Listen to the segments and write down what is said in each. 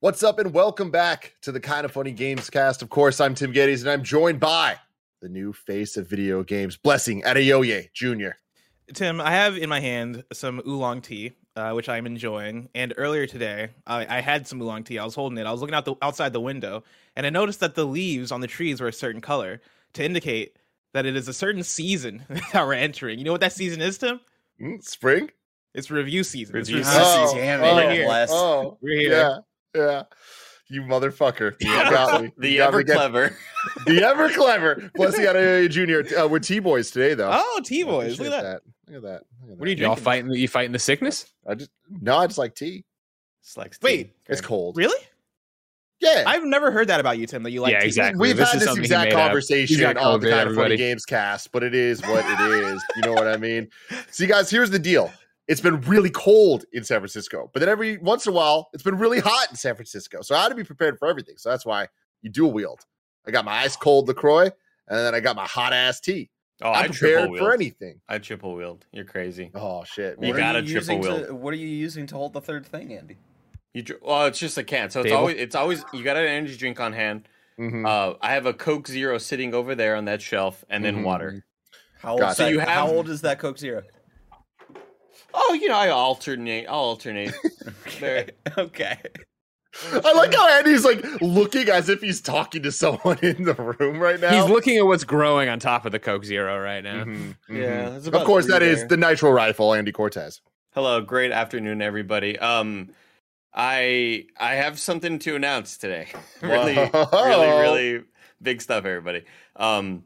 What's up, and welcome back to the Kind of Funny Games cast. Of course, I'm Tim Gettys, and I'm joined by the new face of video games, Blessing Adeoye Jr. Tim, I have in my hand some oolong tea, uh, which I'm enjoying. And earlier today, I, I had some oolong tea. I was holding it. I was looking out the outside the window, and I noticed that the leaves on the trees were a certain color to indicate that it is a certain season that we're entering. You know what that season is, Tim? Mm, spring? It's review season. Review it's season. Oh, Damn oh, it, bless. oh, We're here. yeah, yeah. You motherfucker. You got me. the You got me ever again. clever. The ever clever. Plus Blessing Adeoye Jr. Uh, with T Boys today, though. Oh, T Boys. Look at that. Look at that. Look at What are you that. Y'all drinking? fighting? You fighting the sickness? I just no, I just like tea. It's like Wait, It's cold. Really? Yeah. I've never heard that about you, Tim. That you like Yeah, tea. exactly. We've This had this exact conversation He's got on the COVID, kind of funny games cast, but it is what it is. You know what I mean? See, guys, here's the deal. It's been really cold in San Francisco, but then every once in a while, it's been really hot in San Francisco. So I had to be prepared for everything. So that's why you dual wield. I got my ice cold LaCroix, and then I got my hot ass tea. Oh, I I'm triple prepared for anything. I triple wheeled. You're crazy. Oh shit! You What- got- gotta triple using wheel. to, What are you using to hold the third thing, Andy? You dr- well, it's just a can. So it's Table? always it's always you got an energy drink on hand. Mhm. Uh, I have a Coke Zero sitting over there on that shelf, and then Mhm. water. How old? Gotcha. that- So you how old is that Coke Zero? Oh, you know, I alternate. I'll alternate. There. okay. I like how Andy's like looking as if he's talking to someone in the room right now. He's looking at what's growing on top of the Coke Zero right now. Mhm, Yeah, mhm. there's Of course, three that is the Nitro Rifle, Andy Cortez. Hello, great afternoon, everybody. Um, I I have something to announce today. really, really, really big stuff, everybody. Um,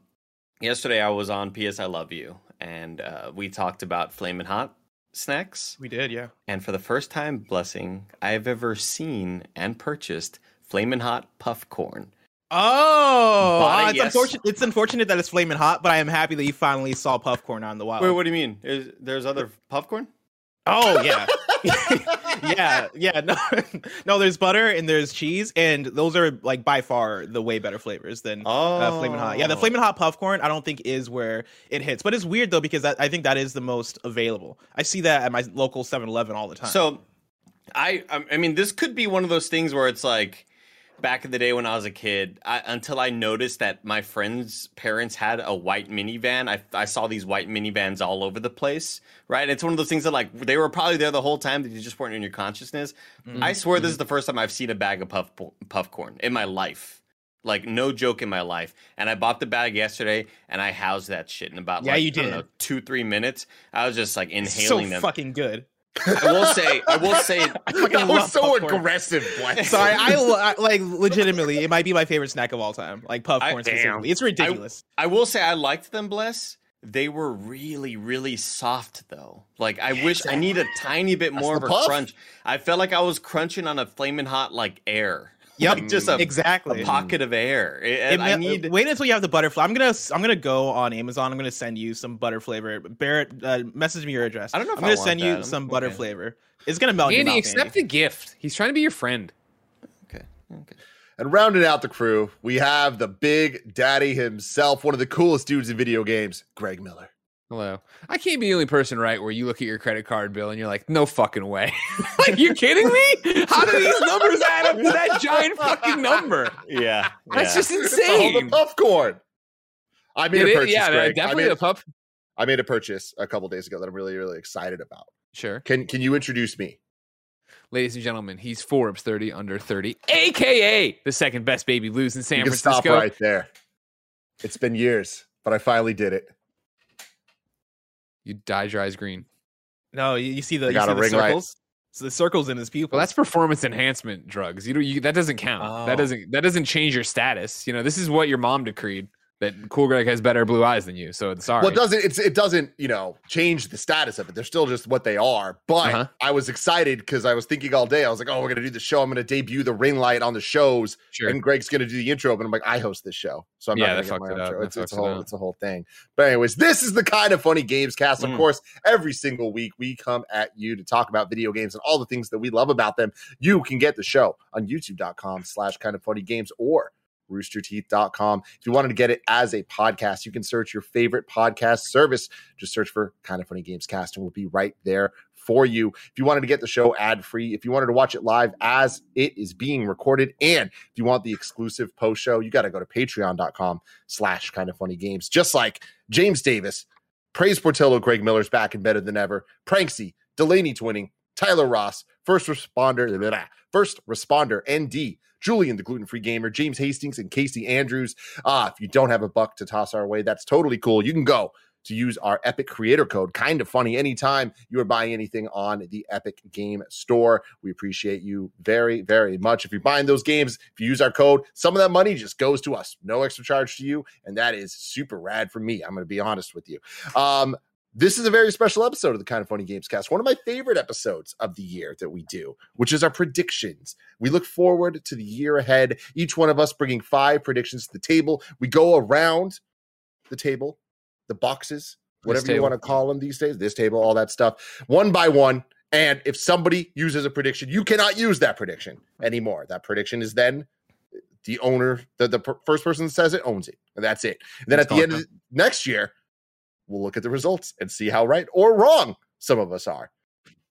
yesterday I was on PS I Love You, and uh, we talked about Flamin' Hot snacks. We did, yeah. And for the first time, blessing, I've ever seen and purchased Flamin' Hot puff corn. Oh, it's yes. unfortunate. It's unfortunate that it's flaming hot, but I am happy that you finally saw puff corn on the wild. Wait, what do you mean? Is, there's other puff corn? Oh yeah, yeah, yeah. No, no. There's butter and there's cheese, and those are like by far the way better flavors than Oh, uh, flaming hot. Yeah, the flaming hot puff corn I don't think is where it hits, but it's weird though because that, I think that is the most available. I see that at my local 7-Eleven all the time. So, I I I mean, this could be one of those things where it's like back in the day when I was a kid, I, until I noticed that my friends' parents had a white minivan. I I saw these white minivans all over the place, right? It's one of those things that like they were probably there the whole time that you just weren't in your consciousness. Mm-hmm. I swear this is the first time I've seen a bag of puff puff corn in my life. Like no joke in my life, and I bought the bag yesterday, and I housed that shit in about Yeah, like, you did. know, two three minutes. I was just like It's so inhaling them. fucking good. I will say, I will say, I That was so popcorn. aggressive, Bless. Sorry, I, I like legitimately. It might be my favorite snack of all time. Like puff corn I- specifically. It's ridiculous. I will say I liked them, bless. They were really, really soft though. Like I wish I need a tiny bit more of a puff. crunch. I felt like I was crunching on a flaming hot like air. Yep, Like just a, exactly. a pocket of air. It- It I need wait until you have the butter flavor. I'm gonna I'm gonna go on Amazon. I'm gonna send you some butter flavor. Barrett, uh, message me your address. I don't know if I'm gonna want send you that. some Okay. butter flavor. It's gonna melt your Andy, mouth, accept Andy. the gift. He's trying to be your friend. Okay. Okay. And rounding out the crew, we have the big daddy himself, one of the coolest dudes in video games, Greg Miller. Hello. I can't be the only person, right, where you look at your credit card bill and you're like, no fucking way. like, you kidding me? How do these numbers add up to that giant fucking number? Yeah. That's yeah. just It's all the insane. popcorn. I made It a is- purchase, yeah, Greg. definitely I made, the pup. I made a purchase a couple days ago that I'm really, really excited about. Sure. Can Can you introduce me? Ladies and gentlemen, he's Forbes 30 under 30, aka the second best baby blues in San you can Francisco. stop right there. It's been years, but I finally did it. You dyed your eyes green. No, you, you see the, I you got see a the ring light. circles. So the circles in his pupils. Well, that's performance enhancement drugs. You know, you, that doesn't count. Oh. That doesn't that doesn't change your status. You know, this is what your mom decreed. That Cool Greg has better blue eyes than you. So it's sorry. Well, it doesn't. It's it doesn't you know change the status of it. They're still just what they are. But Uh-huh. I was excited because I was thinking all day. I was like, oh, we're gonna do the show. I'm gonna debut the ring light on the shows, sure. and Greg's gonna do the intro. But I'm like, I host this show, so I'm Yeah, not gonna get my it intro. It's, it's a fucks it whole it's a whole thing. But anyways, this is the kind of funny games cast. Of Mm. course, every single week we come at you to talk about video games and all the things that we love about them. You can get the show on youtube.com slash kind of funny games or roosterteeth.com. If you wanted to get it as a podcast, you can search your favorite podcast service. Just search for Kind of Funny Games Cast and we'll be right there for you. If you wanted to get the show ad free, if you wanted to watch it live as it is being recorded, and if you want the exclusive post show, you got to go to patreon.com slash kind of funny games. Just like James Davis, Praise Portillo, Greg Miller's back and better than ever, Pranksy, Delaney Twinning, Tyler Ross, First Responder, blah, blah, First Responder, ND, Julian, the gluten free gamer, James Hastings, and Casey Andrews. Ah, if you don't have a buck to toss our way, that's totally cool. You can go to use our Epic creator code, kind of funny, anytime you are buying anything on the Epic Game Store. We appreciate you very, very much. If you're buying those games, if you use our code, some of that money just goes to us, no extra charge to you. And that is super rad for me. I'm going to be honest with you. Um, this is a very special episode of the Kind of Funny Games Cast, one of my favorite episodes of the year that we do, which is our predictions. We look forward to the year ahead, each one of us bringing five predictions to the table. We go around the table, the boxes, whatever you want to call them these days, this table, all that stuff, one by one. And if somebody uses a prediction, you cannot use that prediction anymore. That prediction is then the owner, the, the per- first person that says it owns it. And that's it. And then at the end of the, next year, we'll look at the results and see how right or wrong some of us are.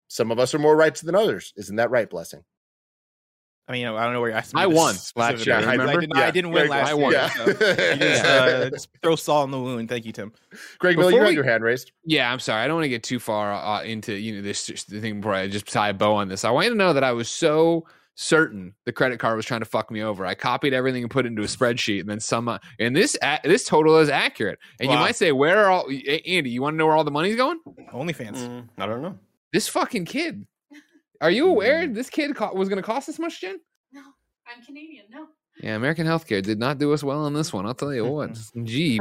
Some of us are more right than others. Isn't that right, Blessing? I mean, I don't know where you're asking. me I this won last specifically, year, because I, remember? did not, I didn't win Greg- last I year. won. Yeah. so just, uh, just throw salt in the wound. Thank you, Tim. Greg Miller, you Before had your hand raised. Yeah, I'm sorry. I don't want to get too far uh, into you know this the thing before I just tie a bow on this. I want you to know that I was so certain the credit card was trying to fuck me over. I copied everything and put it into a spreadsheet, and then some. uh, And this a- this total is accurate. And you might say, where are all Andy? You want to know where all the money's going? OnlyFans. Mm, I don't know. This fucking kid. Are you aware this kid co- was going to cost this much, Jen? No, I'm Canadian. No. Yeah, American healthcare did not do us well on this one. I'll tell you what. Gee,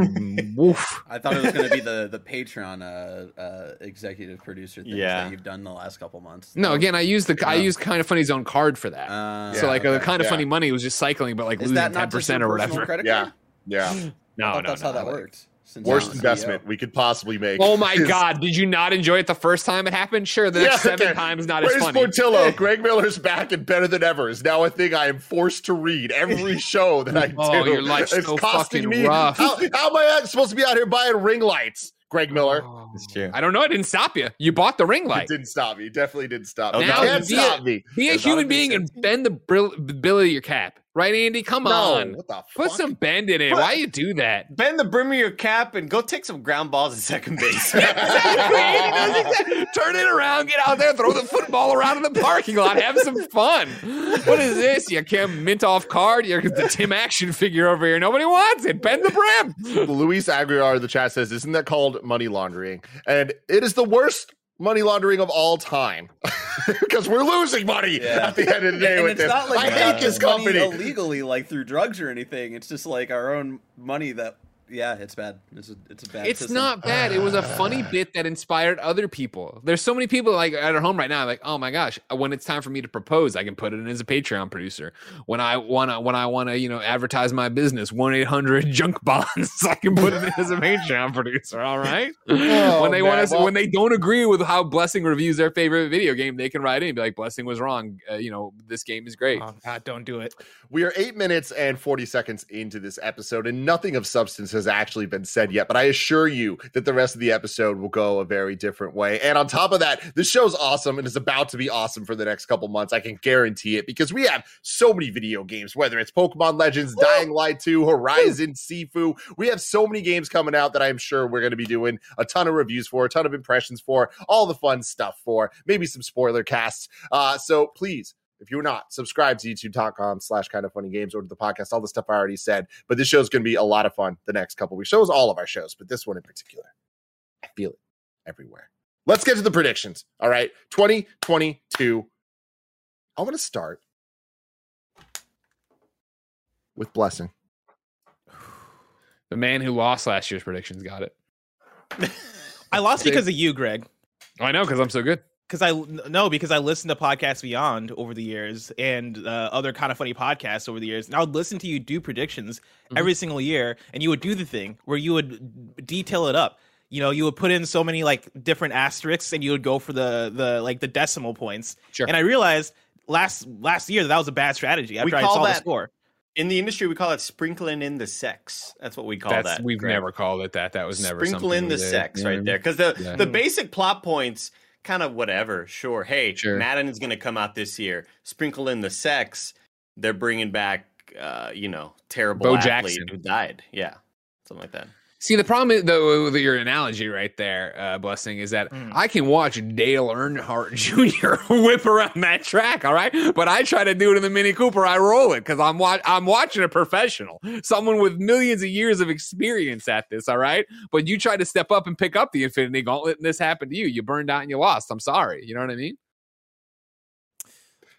woof. I thought it was going to be the the Patreon uh, uh, executive producer things Yeah. that you've done the last couple months. No, again, I used the I Yeah. used kind of funny's own card for that. Uh, so like Yeah, the kind of yeah. funny money was just cycling, but like is losing ten percent or whatever. Credit Yeah. card? Yeah. I No, thought no, that's no, how that like- worked. Since Worst investment we could possibly make. Oh my is- god! Did you not enjoy it the first time it happened? Sure, the Yeah, next seven okay. times not as Praise funny. Portillo, Greg Miller's back and better than ever is now a thing I am forced to read every show that I oh, do. Oh, your life's it's so costing fucking me. rough. How, how am I supposed to be out here buying ring lights, Greg Miller? Oh. It's true. I don't know. I didn't stop you. You bought the ring It light. didn't stop me. It definitely didn't stop me. Okay. You Now can't be a- stop me. Be a human big being and bend the brill- bill of your cap, right, Andy? Come no, on, what the put some bend in it. What? Why you do that? Bend the brim of your cap and go take some ground balls at second base. Exactly. Andy does exactly- Turn it around, get out there, throw the football around in the parking lot, have some fun. What is this? You Kim Mintoff card? You're the Tim Action figure over here. Nobody wants it. Bend the brim. Luis Aguilar in the chat says, "Isn't that called money laundering?" And it is the worst money laundering of all time because we're losing money Yeah. at the end of the day and with it's this. not like I hate this money company. illegally, like through drugs or anything. It's just like our own money that. Yeah, it's bad. It's a, it's a bad. It's system. not bad. It was a funny bit that inspired other people. There's so many people like at our home right now, like, oh my gosh, when it's time for me to propose, I can put it in as a Patreon producer. When I wanna when I wanna, you know, advertise my business, one eight hundred junk bonds, I can put it in as a Patreon producer. All right. Oh, when they want to Well- when they don't agree with how Blessing reviews their favorite video game, they can write in and be like, Blessing was wrong. Uh, you know, this game is great. Oh, God, don't do it. We are eight minutes and 40 seconds into this episode, and nothing of substance has actually been said yet. But I assure you that the rest of the episode will go a very different way. And on top of that, the show's awesome and is about to be awesome for the next couple months. I can guarantee it because we have so many video games, whether it's Pokemon Legends, Dying Light 2, Horizon, Sifu. We have so many games coming out that I'm sure we're going to be doing a ton of reviews for, a ton of impressions for, all the fun stuff for, maybe some spoiler casts. Uh, so please if you're not, subscribe to youtube.com slash kind of funny games or to the podcast, all the stuff I already said. But this show's going to be a lot of fun the next couple weeks. Shows all of our shows, but this one in particular. I feel it everywhere. Let's get to the predictions. All right. 2022. I want to start with Blessing. The man who lost last year's predictions got it. I lost because of you, Greg. I know because I'm so good. Because I no, because I listened to Podcast Beyond over the years and uh, other kind of funny podcasts over the years, and I would listen to you do predictions every single year, and you would do the thing where you would detail it up. You know, you would put in so many like different asterisks, and you would go for the the like the decimal points. Sure. And I realized last last year that, that was a bad strategy after I saw the score. In the industry, we call it sprinkling in the sex. That's what we call That's that. we've Greg. never called it that. That was never sprinkle in the sex Yeah. right there because the Yeah. the basic plot points kind of whatever sure hey Sure. madden is going to come out this year sprinkle in the sex they're bringing back uh you know terrible Bo athlete Jackson. who died yeah something like that See, the problem is, though with your analogy right there, uh, blessing, is that Mm. I can watch Dale Earnhardt Jr. whip around that track, all right. But I try to do it in the Mini Cooper. I roll it because I'm wa- I'm watching a professional, someone with millions of years of experience at this, all right. But you try to step up and pick up the Infinity Gauntlet, and this happened to you. You burned out and you lost. I'm sorry. You know what I mean?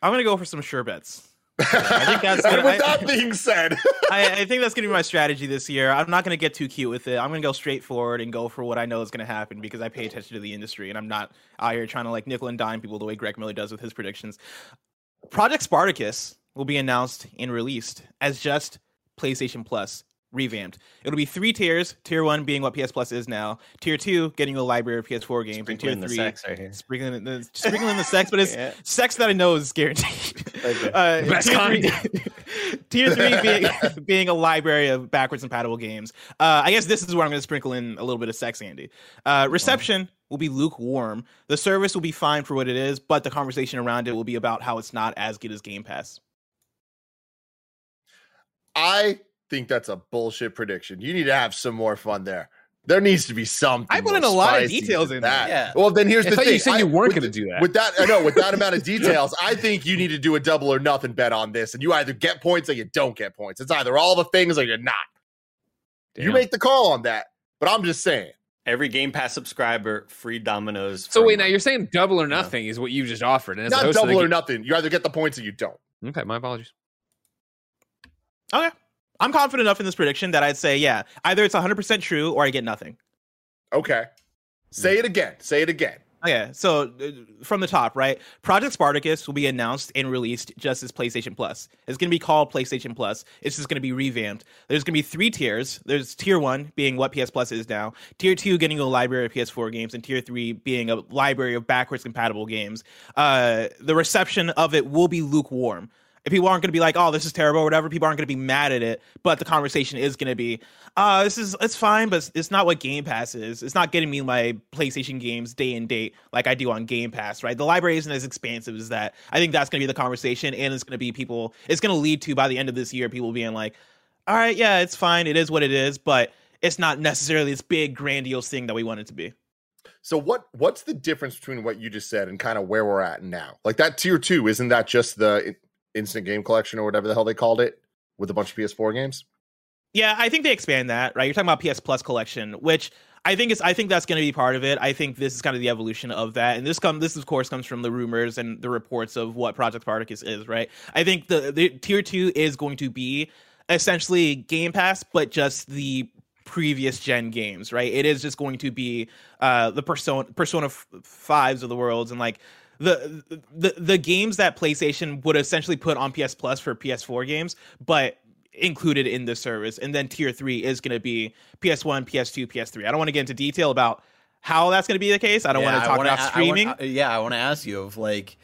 I'm gonna go for some sure bets. I think that's gonna- with I- that being said, I, I think that's going to be my strategy this year. I'm not going to get too cute with it. I'm going to go straight forward and go for what I know is going to happen because I pay attention to the industry and I'm not out here trying to like nickel and dime people the way Greg Miller does with his predictions. Project Spartacus will be announced and released as just PlayStation Plus revamped. It'll be three tiers. Tier one being what PS Plus is now. Tier two getting a library of PS4 games. and tier sprinkling the three sex right here sprinkling in the sprinkling the sex, but it's Yeah. sex that I know is guaranteed. Okay. Uh, Best tier kind. three, tier three being, being a library of backwards compatible games. Uh, I guess this is where I'm going to sprinkle in a little bit of sex, Andy. Uh, reception will be lukewarm. The service will be fine for what it is, but the conversation around it will be about how it's not as good as Game Pass. I think that's a bullshit prediction. You need to have some more fun there. There needs to be something. I put in a lot of details in there. that. Yeah. Well, then here's I the thing. you said I- you weren't going to do that. With that, I know with that amount of details, I think you need to do a double or nothing bet on this, and you either get points or you don't get points. It's either all the things or you're not. You make the call on that. But I'm just saying. every game pass subscriber free dominoes So wait, a now you're saying double or nothing is what you just offered, and Not host of the double or game- nothing. You either get the points or you don't. Okay, my apologies. Okay. I'm confident enough in this prediction that I'd say, yeah, either it's 100% true or I get nothing. Okay. Say it again. Say it again. Okay, so uh, from the top, right? Project Spartacus will be announced and released just as PlayStation Plus. It's going to be called PlayStation Plus. It's just going to be revamped. There's going to be three tiers. There's tier one being what PS Plus is now, tier two getting a library of PS4 games, and tier three being a library of backwards compatible games. Uh, the reception of it will be lukewarm. If people aren't going to be like, "Oh, this is terrible" or whatever, people aren't going to be mad at it. But the conversation is going to be, "Uh, this is it's fine, but it's- it's not what Game Pass is. It's not getting me my PlayStation games day and date like I do on Game Pass, right? The library isn't as expansive as that. I think that's going to be the conversation, and it's going to be people. It's going to lead to by the end of this year, people being like, "All right, yeah, it's fine. It is what it is, but it's not necessarily this big grandiose thing that we want it to be." So what what's the difference between what you just said and kind of where we're at now? Like that tier two, isn't that just the instant game collection or whatever the hell they called it with a bunch of PS4 games? Yeah, I think they expand that, right? You're talking about PS Plus collection, which I think is I think that's going to be part of it. I think this is kind of the evolution of that, and this come this of course comes from the rumors and the reports of what Project Spartacus is, right? I think the, the tier two is going to be essentially Game Pass, but just the previous gen games, right? It is just going to be uh the Persona Persona fives of the worlds and like the the the games that PlayStation would essentially put on PS Plus for PS4 games, but included in the service. And then tier three is going to be PS1, PS2, PS3. I don't want to get into detail about how that's going to be the case. I don't Yeah, want to talk wanna- about I- I streaming. wanna- yeah, I want to ask you of like,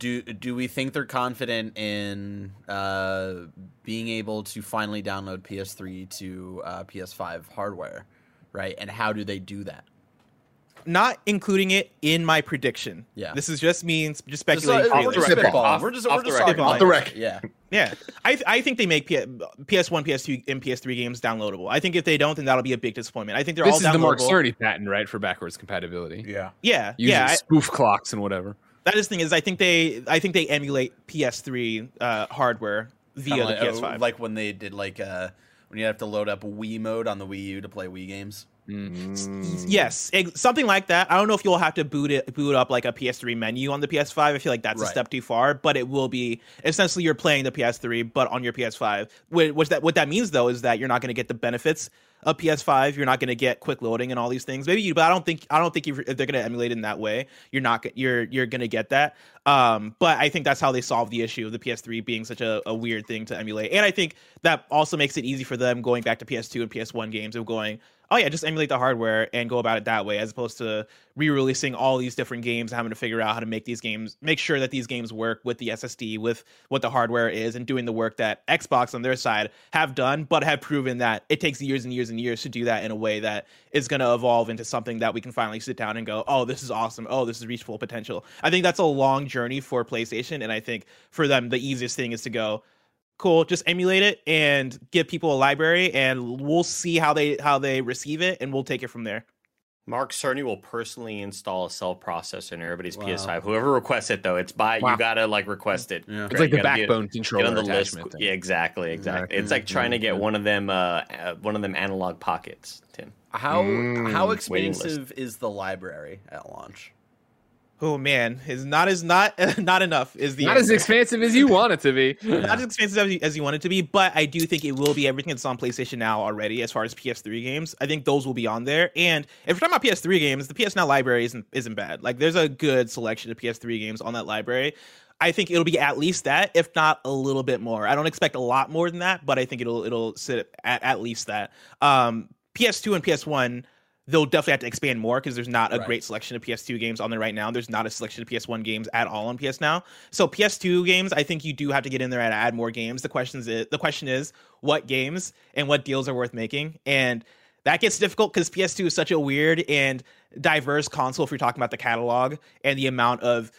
do do we think they're confident in uh, being able to finally download PS3 to uh, PS5 hardware, right? And how do they do that? Not including it in my prediction. Yeah. This is just me just Just, speculating. uh, freely. we're just Spitball. spitballing. Off- We're just off we're the just record. Off the record. Yeah. Yeah, I I think they make P- PS1, PS2, and PS3 games downloadable. I think if they don't, then that'll be a big disappointment. I think they're This all is the Mark downloadable. Cerny patent, right, for backwards compatibility. Yeah. Yeah, Using yeah. I, spoof clocks and whatever. that is the thing is I think they I think they emulate PS3 uh, hardware via Kinda the PS5. uh, like when they did like uh, when you have to load up Wii mode on the Wii U to play Wii games. Mm. Yes, something like that. I don't know if you'll have to boot it, boot up like a PS3 menu on the PS5. I feel like that's a step too far, but it will be essentially you're playing the PS3, but on your PS5. Wh- Which that what that means though is that you're not going to get the benefits of PS5, you're not going to get quick loading and all these things. Maybe you, but I don't think I don't think if they're going to emulate it in that way, you're not you're you're going to get that. Um, but I think that's how they solve the issue of the PS3 being such a, a weird thing to emulate, and I think that also makes it easy for them going back to PS2 and PS1 games of going, oh yeah, just emulate the hardware and go about it that way, as opposed to re-releasing all these different games, and having to figure out how to make these games, make sure that these games work with the SSD, with what the hardware is, and doing the work that Xbox on their side have done, but have proven that it takes years and years and years to do that in a way that is going to evolve into something that we can finally sit down and go, oh, this is awesome. Oh, this is reach full potential. I think that's a long journey for PlayStation, and I think for them the easiest thing is to go cool just emulate it and give people a library and we'll see how they how they receive it and we'll take it from there Mark Cerny will personally install a cell processor in everybody's Wow. PS5. Whoever requests it though, it's by Wow. you gotta like request it. Yeah. It's like the you gotta backbone Get controller on the list. thing. Yeah, exactly, exactly. Exactly. It's like trying to get one of them, uh, uh, one of them analog pockets. Tim, How Mm, how expensive is the library at launch? Oh man is not as not not enough is the Not as answer. expansive as you want it to be. not as expensive as you, as you want it to be, but I do think it will be everything that's on PlayStation Now already as far as PS3 games. I think those will be on there. And if we're talking about PS3 games, the PS Now library isn't isn't bad. Like there's a good selection of PS3 games on that library. I think it'll be at least that, if not a little bit more. I don't expect a lot more than that, but I think it'll it'll sit at, at least that. Um, PS2 and PS1 they'll definitely have to expand more because there's not a Right. great selection of PS2 games on there right now. There's not a selection of PS1 games at all on PS Now. So PS2 games, I think you do have to get in there and add more games. The questions is the question is what games and what deals are worth making, and that gets difficult because PS2 is such a weird and diverse console. If you're talking about the catalog and the amount of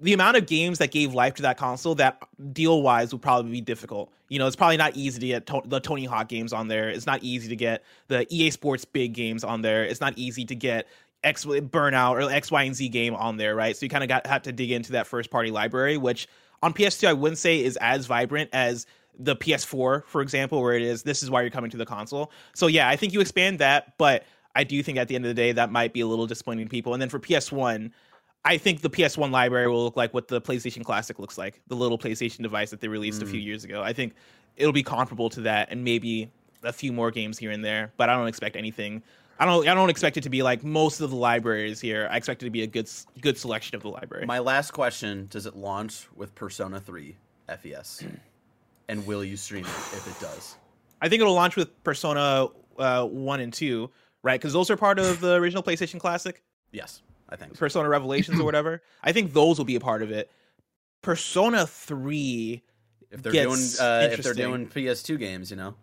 the amount of games that gave life to that console that deal wise would probably be difficult. You know, it's probably not easy to get to- the Tony Hawk games on there. It's not easy to get the EA Sports big games on there. It's not easy to get X Burnout or X, Y, and Z game on there, right? So you kind of got have to dig into that first party library, which on PS2 I wouldn't say is as vibrant as the PS4, for example, where it is this is why you're coming to the console. So yeah, I think you expand that, but I do think at the end of the day that might be a little disappointing to people. And then for PS1, I think the PS1 library will look like what the PlayStation Classic looks like, the little PlayStation device that they released a few years ago. I think it'll be comparable to that, and maybe a few more games here and there. But I don't expect anything. I don't. I don't expect it to be like most of the libraries here. I expect it to be a good, good selection of the library. My last question: Does it launch with Persona 3 FES? and will you stream it if it does? I think it'll launch with Persona uh, one and two, right? Because those are part of the original PlayStation Classic. Yes, I think. Persona Revelations or whatever. I think those will be a part of it. Persona 3, If they're gets doing uh, if they're doing PS2 games, you know.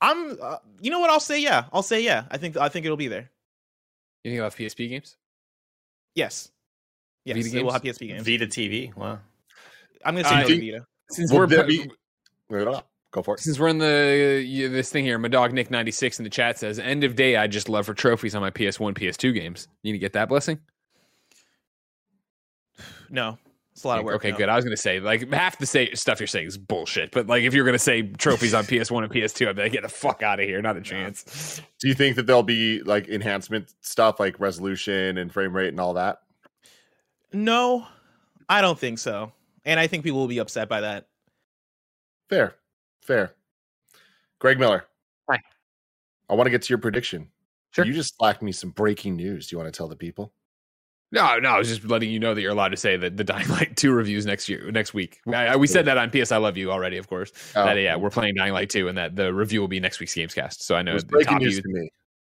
I'm uh, you know what I'll say yeah. I'll say yeah. I think I think it'll be there. You think about PSP games? Yes. Yes, Vita it will games? have PSP games. Vita TV. Wow. I'm going to say Uh, no to Vita. Since we're there pu- be- Go for it. since we're in the this thing here, my dog Nick ninety six in the chat says, "End of day, I just love for trophies on my PS one, PS two games." You need to get that blessing. No. It's a lot of work. okay, no. good. I was gonna say like half the say, stuff you're saying is bullshit, but like if you're gonna say trophies on PS one and PS two, I'd be like, get the fuck out of here. Not a chance. Do you think that there'll be like enhancement stuff like resolution and frame rate and all that? No. I don't think so. And I think people will be upset by that. Fair, fair. Greg Miller. Hi. I want to get to your prediction. Sure. You just slacked me some breaking news. Do you want to tell the people? No, no, I was just letting you know that you're allowed to say that the Dying Light two reviews next year, next week. I, I- we said that on PS I Love You already, of course. Oh, that yeah, we're playing Dying Light two, and that the review will be next week's Gamescast. So I it know was breaking news you, to me.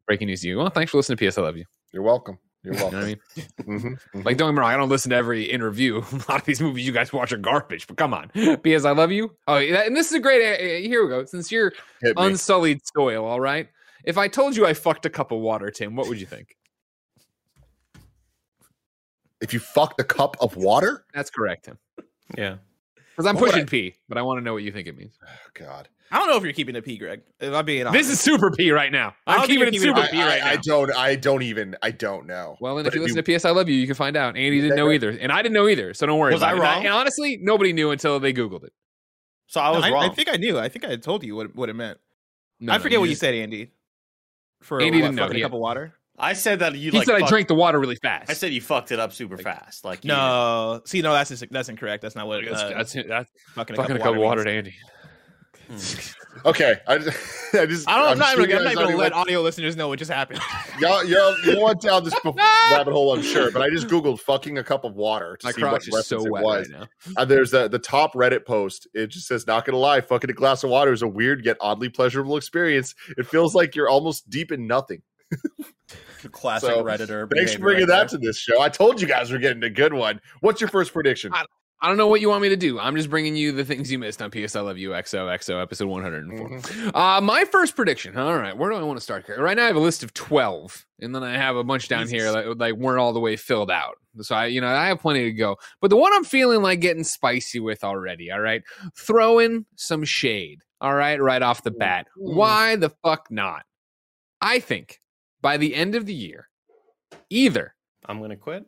breaking news to you. Well, thanks for listening to PS I Love You. You're welcome. You're You know I mean? Mhm, mhm. Like, don't get me wrong, I don't listen to every interview. A lot of these movies you guys watch are garbage, but come on. PS I Love You. Oh, and this is a great. Uh, uh, here we go. Since you're unsullied soil, all right. If I told you I fucked a cup of water, Tim, what would you think? if you fucked a cup of water, That's correct, Tim. Yeah. Because I'm What pushing I- P, but I want to know what you think it means. oh, God, I don't know if you're keeping it P, Greg. If I'm being honest. This is super P right now. I I'm don't keeping it keeping super it- P I, right I, now. I don't. I don't even. I don't know. Well, then But if you it'd listen be- to PS I Love You, you can find out. Andy didn't know Okay. either, and I didn't know either. So don't worry. Was about I it. And wrong? And honestly, nobody knew until they Googled it. So I was I, wrong. I think I knew. I think I told you what what it meant. No, I no, forget what you said, Andy. For Andy what, didn't know. a had- cup of water. I said that you He like. said I drank the water really fast. I said you fucked it up super fast. Like you- No, see, no, that's just, that's incorrect. That's not what that's, uh, that's, that's fucking, fucking a cup of water, water to Andy. Okay, I just, I just I don't. I'm, I'm not sure even. I'm not guys even gonna let went- audio listeners know what just happened. Y'all, y'all, you went down this rabbit hole, I'm sure, but I just googled "fucking a cup of water" to My see what reference so it was. right now. And there's the the top Reddit post. It just says, "Not gonna lie, fucking a glass of water is a weird yet oddly pleasurable experience. It feels like you're almost deep in nothing." Classic So, redditor. Thanks for bringing right that to this show. I told you guys we're getting a good one. What's your first prediction? I- I don't know what you want me to do. I'm just bringing you the things you missed on PS I Love You XOXO episode 104. Mhm. Uh, my first prediction. All right, where do I want to start here? Right now, I have a list of 12, and then I have a bunch down here that like weren't all the way filled out. So I, you know, I have plenty to go. But the one I'm feeling like getting spicy with already. All right, throw in some shade. All right, right off the bat. Why the fuck not? I think by the end of the year, either I'm gonna quit.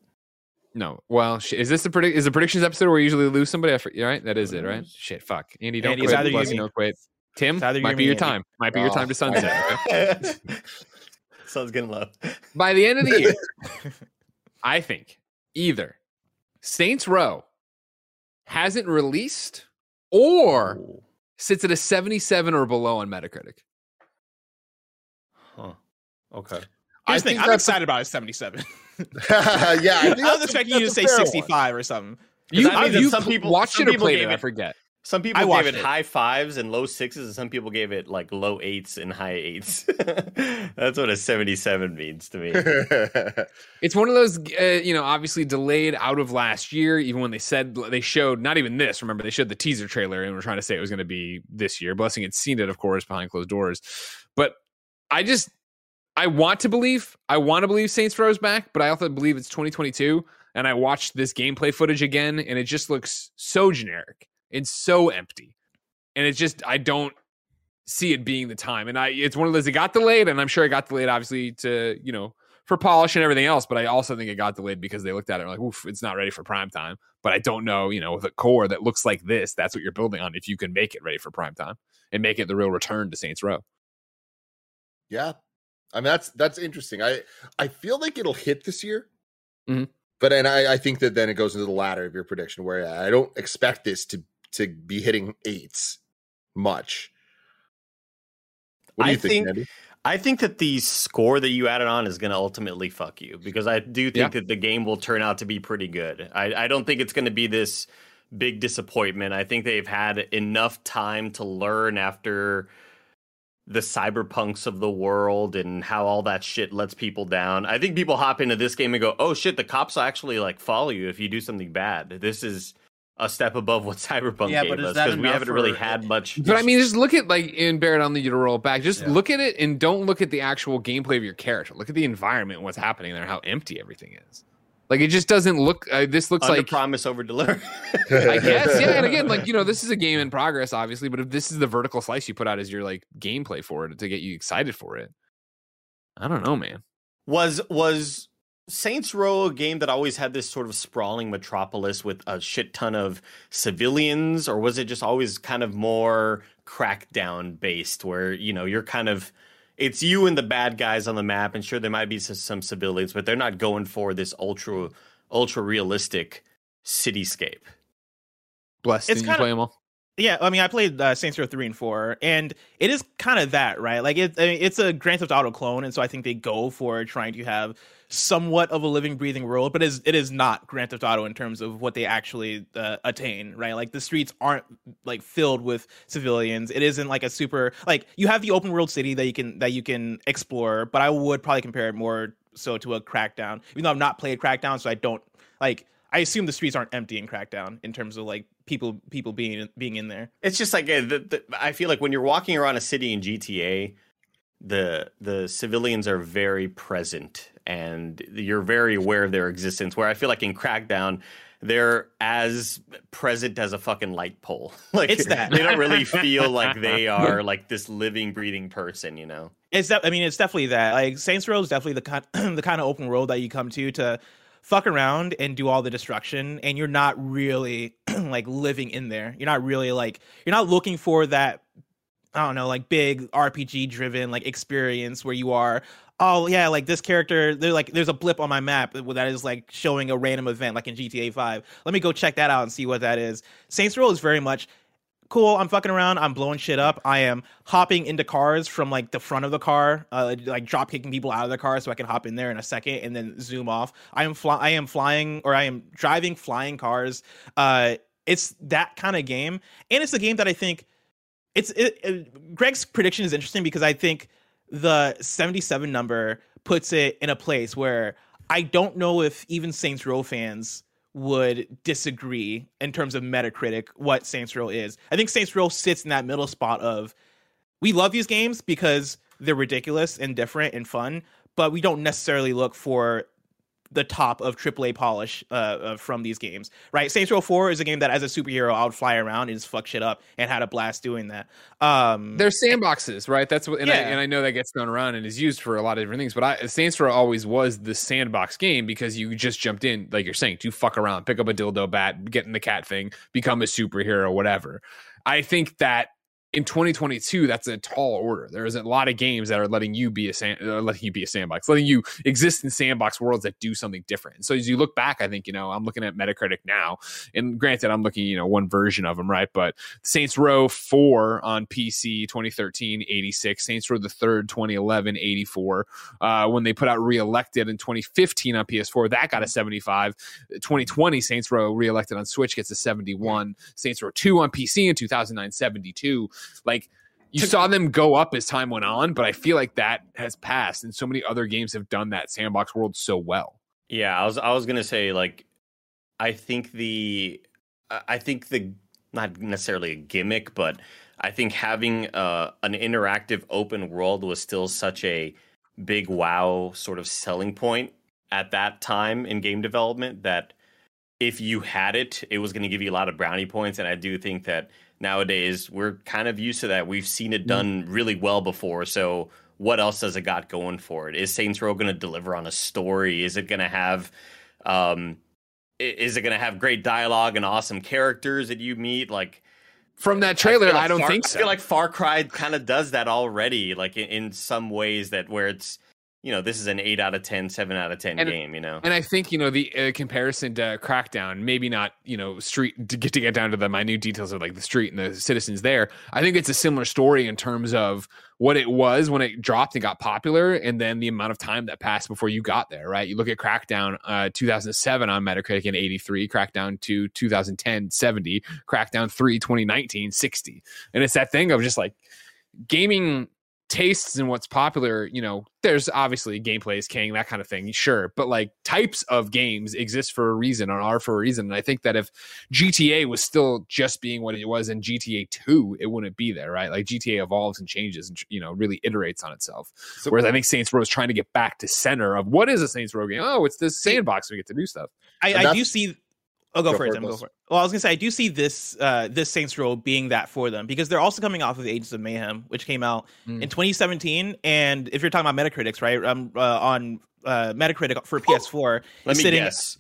No. Well, sh- is this the predict? Is the predictions episode where we usually lose somebody? I for- right. That is it, right? Mm. Shit. Fuck. Andy, don't Andy, quit. you Bless you, don't quit. Tim, might be your Andy. time. Might be your time to oh. sunset. right? Sounds getting low. By the end of the year, I think either Saints Row hasn't released or sits at a 77 or below on Metacritic. Huh. Okay. I Here's the thing. think I'm that's- excited about a 77. yeah, I, think I was expecting you to say fair one. 65 or something. You, I mean, you some people- watched some it or people played gave it? I forget. Some people I gave it, it. high fives and low sixes, and some people gave it like low eights and high eights. That's what a 77 means to me. It's one of those, uh, you know, obviously delayed out of last year. Even when they said they showed not even this. Remember, they showed the teaser trailer and were trying to say it was going to be this year. Blessing had seen it, of course, behind closed doors. But I just, I want to believe, I want to believe Saints Row's back, but I also believe it's 2022. And I watched this gameplay footage again, and it just looks so generic and so empty. And it's just, I don't see it being the time. And I, it's one of those that got delayed, and I'm sure it got delayed, obviously, to you know for polish and everything else. But I also think it got delayed because they looked at it and like, oof, it's not ready for prime time. But I don't know, you know, with a core that looks like this, that's what you're building on. If you can make it ready for prime time and make it the real return to Saints Row. Yeah, I mean that's that's interesting. I I feel like it'll hit this year, Mhm. but and I I think that then it goes into the latter of your prediction where I don't expect this to to be hitting eights much. What do I you think, think- Andy? I think that the score that you added on is going to ultimately fuck you because I do think Yeah. that the game will turn out to be pretty good. I, I don't think it's going to be this big disappointment. I think they've had enough time to learn after the cyberpunks of the world and how all that shit lets people down. I think people hop into this game and go, "Oh shit, the cops will actually like follow you if you do something bad." This is a step above what Cyberpunk Yeah, gave but is us because we haven't really for- had much. But I mean, just look at like in Barrett on the you to roll back. Just Yeah. look at it and don't look at the actual gameplay of your character. Look at the environment, and what's happening there, how empty everything is. Like it just doesn't look. Uh, this looks under like promise over deliver. I guess, yeah. And again, like you know, this is a game in progress, obviously. But if this is the vertical slice you put out as your like gameplay for it to get you excited for it, I don't know, man. Was was Saints Row a game that always had this sort of sprawling metropolis with a shit ton of civilians, or was it just always kind of more crackdown based, where you know you're kind of it's you and the bad guys on the map, and sure there might be some, some civilians, but they're not going for this ultra ultra realistic cityscape. Blessed. It's Did you kinda- play them all? Yeah, I mean, I played uh, Saints Row three and four, and it is kind of that, right? Like it, I mean, it's a Grand Theft Auto clone, and so I think they go for trying to have somewhat of a living, breathing world, but it is, it is not Grand Theft Auto in terms of what they actually uh, attain, right? Like the streets aren't like filled with civilians. It isn't like a super like you have the open world city that you can that you can explore, but I would probably compare it more so to a Crackdown, even though I've not played Crackdown, so I don't like. I assume the streets aren't empty in Crackdown in terms of like people people being being in there. It's just like uh, the, the, I feel like when you're walking around a city in GTA, the the civilians are very present and you're very aware of their existence. Where I feel like in Crackdown, they're as present as a fucking light pole. like It's that. they don't really feel like they are like this living, breathing person. You know? It's de- I mean, it's definitely that. Like Saints Row is definitely the kind the kind of open world that you come to to fuck around and do all the destruction, and you're not really like living in there. You're not really like you're not looking for that. I don't know, like big RPG driven like experience where you are. Oh yeah, like this character. They're like there's a blip on my map that is like showing a random event, like in GTA Five. Let me go check that out and see what that is. Saints Row is very much cool. I'm fucking around. I'm blowing shit up. I am hopping into cars from like the front of the car, uh, like drop kicking people out of the car so I can hop in there in a second and then zoom off. I am fly. I am flying or I am driving flying cars. Uh, it's that kind of game, and it's a game that I think it's it, it, Greg's prediction is interesting because I think the 77 number puts it in a place where I don't know if even Saints Row fans would disagree in terms of Metacritic what Saints Row is. I think Saints Row sits in that middle spot of we love these games because they're ridiculous and different and fun, but we don't necessarily look for the top of AAA polish uh, uh, from these games, right? Saints Row 4 is a game that, as a superhero, I would fly around and just fuck shit up and had a blast doing that. Um, They're sandboxes, right? That's what, and, I, and I know that gets thrown around and is used for a lot of different things. But I, Saints Row always was the sandbox game because you just jumped in, like you're saying, to fuck around, pick up a dildo bat, get in the cat thing, become a superhero, whatever. I think that in 2022, that's a tall order. There's a lot of games that are letting you be a sand, uh, letting you be a sandbox, letting you exist in sandbox worlds that do something different. And so as you look back, I think you know I'm looking at Metacritic now, and granted, I'm looking you know one version of them, right? But Saints Row 4 on PC 2013 86, Saints Row the Third 2011 84. Uh, when they put out Reelected in 2015 on PS4, that got a 75. 2020 Saints Row Reelected on Switch gets a 71. Saints Row 2 on PC in 2009 72. Like you saw them go up as time went on, but I feel like that has passed, and so many other games have done that sandbox world so well. Yeah, I was I was gonna say like I think the I I think the not necessarily a gimmick, but I think having uh, an interactive open world was still such a big wow sort of selling point at that time in game development that if you had it, it was going to give you a lot of brownie points. And I do think that nowadays we're kind of used to that. We've seen it done really well before. So what else does it got going for it? Is Saints Row going to deliver on a story? Is it going to have, um, is it going to have great dialogue and awesome characters that you meet? Like From that trailer, I, like don't Far- think I so. feel like Far Cry kind of does that already, like in, in some ways that where it's, you know, this is an eight out of 10, 7 out of 10 And- game, you know? And I think you know the uh, comparison to Crackdown, maybe not you know street to get to get down to the minute details of like the street and the citizens there. I think it's a similar story in terms of what it was when it dropped and got popular, and then the amount of time that passed before you got there. Right? You look at Crackdown, uh, 2007 on Metacritic in 83, Crackdown 2 2010 70, Crackdown 3 2019 60, and it's that thing of just like gaming tastes and what's popular, you know, there's obviously gameplay is king, that kind of thing, sure. But like types of games exist for a reason and are for a reason. And I think that if GTA was still just being what it was in GTA 2, it wouldn't be there, right? Like GTA evolves and changes and, you know, really iterates on itself. So- Whereas I think Saints Row is trying to get back to center of what is a Saints Row game? Oh, it's this sandbox we get to do stuff. I, I do see. Oh, go, Go for for it, it, Tim. Go for it. Well, I was gonna say I do see this uh, this Saints Row being that for them because they're also coming off of Agents of Mayhem, which came out Mm. in 2017. And if you're talking about Metacritics, right, um, uh, on uh, Metacritic for PS4, Let it's me sitting, guess.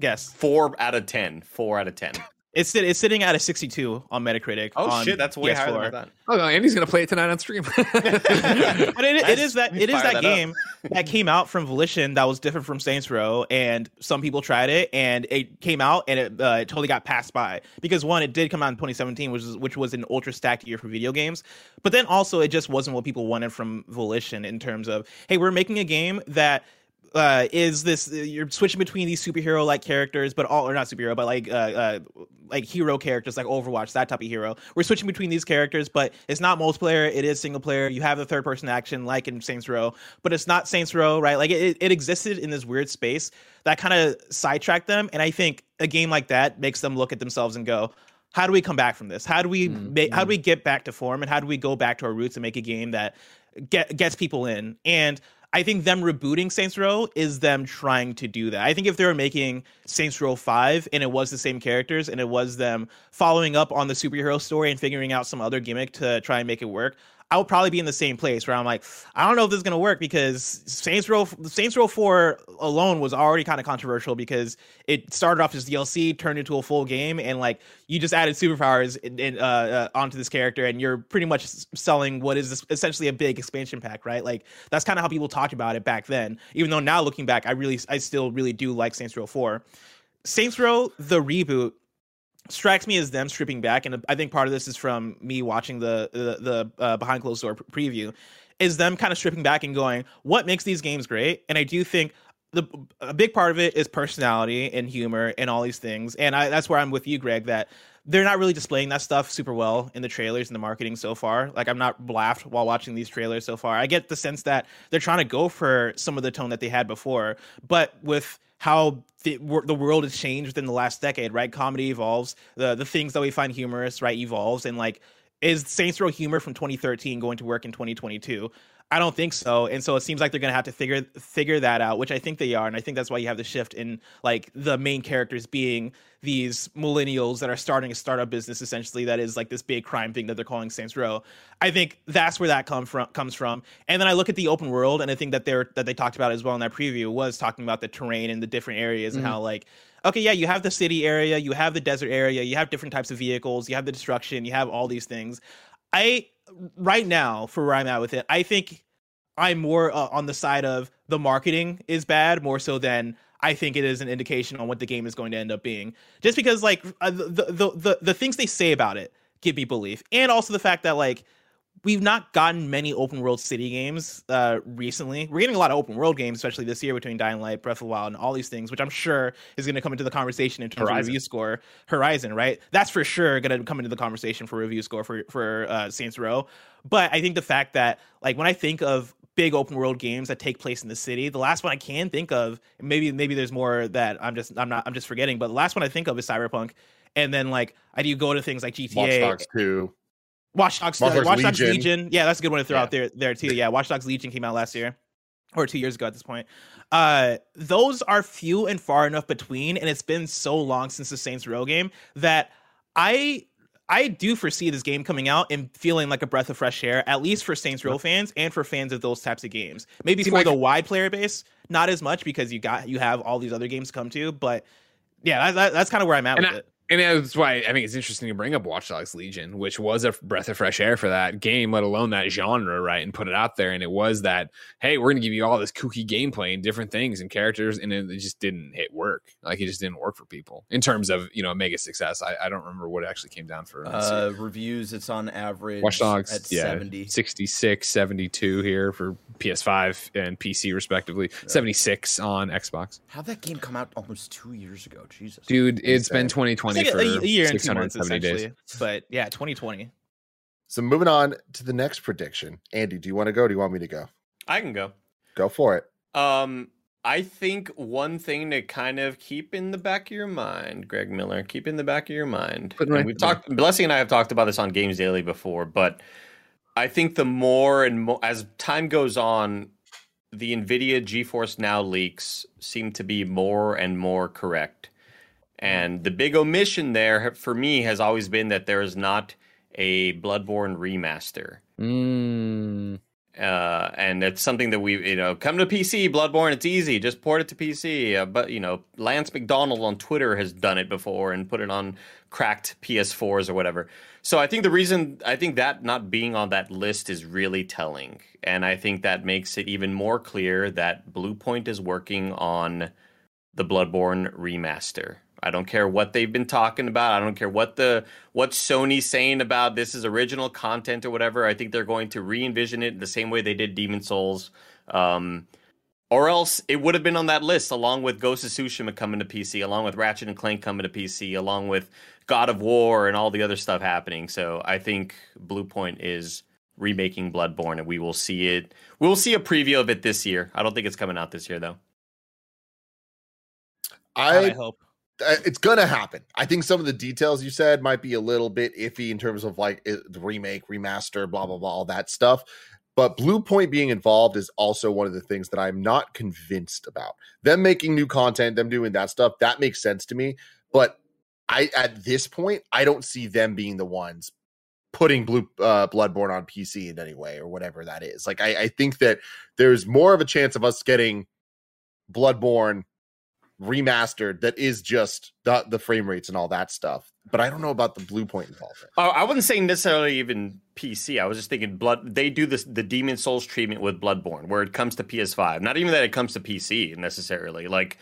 Guess Four out of 10. Four out of 10. It's it's sitting at a 62 on Metacritic. Oh, on shit. That's way higher than I PS4. Oh, no, Andy's going to play it tonight on stream. but it, it Nice. is that it is that, that game that came out from Volition that was different from Saints Row, and some people tried it, and it came out and it, uh, it totally got passed by because one, it did come out in 2017, which was which was an ultra stacked year for video games, but then also it just wasn't what people wanted from Volition in terms of hey, we're making a game that uh, is this you're switching between these superhero like characters, but all or not superhero, but like uh, uh, like hero characters like Overwatch, that type of hero. We're switching between these characters, but it's not multiplayer. It is single player. You have the third person action like in Saints Row, but it's not Saints Row, right? Like it, it existed in this weird space that kind of sidetracked them, and I think a game like that makes them look at themselves and go. How do we come back from this? How do we make, how do we get back to form and how do we go back to our roots and make a game that get, gets people in? And I think them rebooting Saints Row is them trying to do that. I think if they were making Saints Row 5 and it was the same characters and it was them following up on the superhero story and figuring out some other gimmick to try and make it work, I would probably be in the same place where I'm like, I don't know if this is gonna work because Saints Row Saints Row 4 alone was already kind of controversial because it started off as DLC, turned into a full game, and like you just added superpowers in, in, uh, uh, onto this character, and you're pretty much selling what is essentially a big expansion pack, right? Like that's kind of how people talked about it back then. Even though now looking back, I really, I still really do like Saints Row 4. Saints Row the reboot strikes me as them stripping back, and I think part of this is from me watching the the, the uh, behind closed door preview, is them kind of stripping back and going, what makes these games great? And I do think the a big part of it is personality and humor and all these things, and I, that's where I'm with you, Greg. That they're not really displaying that stuff super well in the trailers and the marketing so far. Like I'm not laughed while watching these trailers so far. I get the sense that they're trying to go for some of the tone that they had before, but with how the, the world has changed within the last decade, right? Comedy evolves. The the things that we find humorous, right, evolves, and like is Saints Row humor from 2013 going to work in 2022? I don't think so. And so it seems like they're going to have to figure figure that out, which I think they are. And I think that's why you have the shift in like the main characters being these millennials that are starting a startup business essentially that is like this big crime thing that they're calling Saints Row. I think that's where that come from comes from. And then I look at the open world and I think that they're that they talked about as well in that preview was talking about the terrain and the different areas mm-hmm. and how like okay, yeah, you have the city area, you have the desert area, you have different types of vehicles, you have the destruction, you have all these things. I right now for where I'm at with it, I think I'm more uh, on the side of the marketing is bad more so than I think it is an indication on what the game is going to end up being. Just because like uh, the, the the the things they say about it give me belief, and also the fact that like we've not gotten many open world city games uh, recently. We're getting a lot of open world games, especially this year between Dying Light, Breath of the Wild, and all these things, which I'm sure is going to come into the conversation in terms Horizon. of review score. Horizon, right? That's for sure going to come into the conversation for review score for for uh, Saints Row. But I think the fact that like when I think of big open world games that take place in the city. The last one I can think of, maybe maybe there's more that I'm just I'm not I'm just forgetting, but the last one I think of is Cyberpunk. And then like I do go to things like GTA, Watch Dogs 2. Watch Dogs, Watch Dogs, Watch Dogs Legion. Legion. Yeah, that's a good one to throw yeah. out there there too. Yeah, Watch Dogs Legion came out last year or two years ago at this point. Uh, those are few and far enough between, and it's been so long since the Saints Row game that I I do foresee this game coming out and feeling like a breath of fresh air, at least for Saints Row fans and for fans of those types of games. Maybe See, for the wide player base, not as much because you got you have all these other games to come to. But yeah, that, that, that's kind of where I'm at with I, it and that's why I think it's interesting to bring up Watch Dogs Legion, which was a breath of fresh air for that game, let alone that genre, right? And put it out there. And it was that, hey, we're going to give you all this kooky gameplay and different things and characters. And it just didn't hit work. Like it just didn't work for people in terms of, you know, mega success. I, I don't remember what it actually came down for. Uh, reviews, it's on average Watch Dogs at yeah, 70. 66, 72 here for PS5 and PC, respectively, yeah. 76 on Xbox. How'd that game come out almost two years ago? Jesus. Dude, it's been 2020 like for a, a year and two months, essentially. Days. But yeah, 2020. So moving on to the next prediction. Andy, do you want to go? do you want me to go? I can go. Go for it. Um, I think one thing to kind of keep in the back of your mind, Greg Miller, keep in the back of your mind. Right we've talked. Blessing and I have talked about this on Games Daily before, but I think the more and more as time goes on, the NVIDIA GeForce Now leaks seem to be more and more correct. And the big omission there for me has always been that there is not a Bloodborne remaster. Mm. Uh, and it's something that we, you know, come to PC, Bloodborne, it's easy, just port it to PC. Uh, but, you know, Lance McDonald on Twitter has done it before and put it on cracked PS4s or whatever. So I think the reason, I think that not being on that list is really telling. And I think that makes it even more clear that Bluepoint is working on the Bloodborne remaster. I don't care what they've been talking about. I don't care what the what Sony's saying about this is original content or whatever. I think they're going to re-envision it the same way they did Demon Souls. Um, or else it would have been on that list along with Ghost of Tsushima coming to PC, along with Ratchet and Clank coming to PC, along with God of War and all the other stuff happening. So I think Bluepoint is remaking Bloodborne, and we will see it. We'll see a preview of it this year. I don't think it's coming out this year though. I, I hope it's gonna happen. I think some of the details you said might be a little bit iffy in terms of like the remake, remaster, blah blah blah, all that stuff. But Bluepoint being involved is also one of the things that I'm not convinced about. Them making new content, them doing that stuff, that makes sense to me. But I at this point, I don't see them being the ones putting Blue uh, Bloodborne on PC in any way or whatever that is. Like I, I think that there's more of a chance of us getting Bloodborne remastered that is just the, the frame rates and all that stuff. But I don't know about the Bluepoint involvement. Uh, I wasn't saying necessarily even PC. I was just thinking blood. They do this the Demon Souls treatment with Bloodborne, where it comes to PS5. Not even that it comes to PC necessarily. Like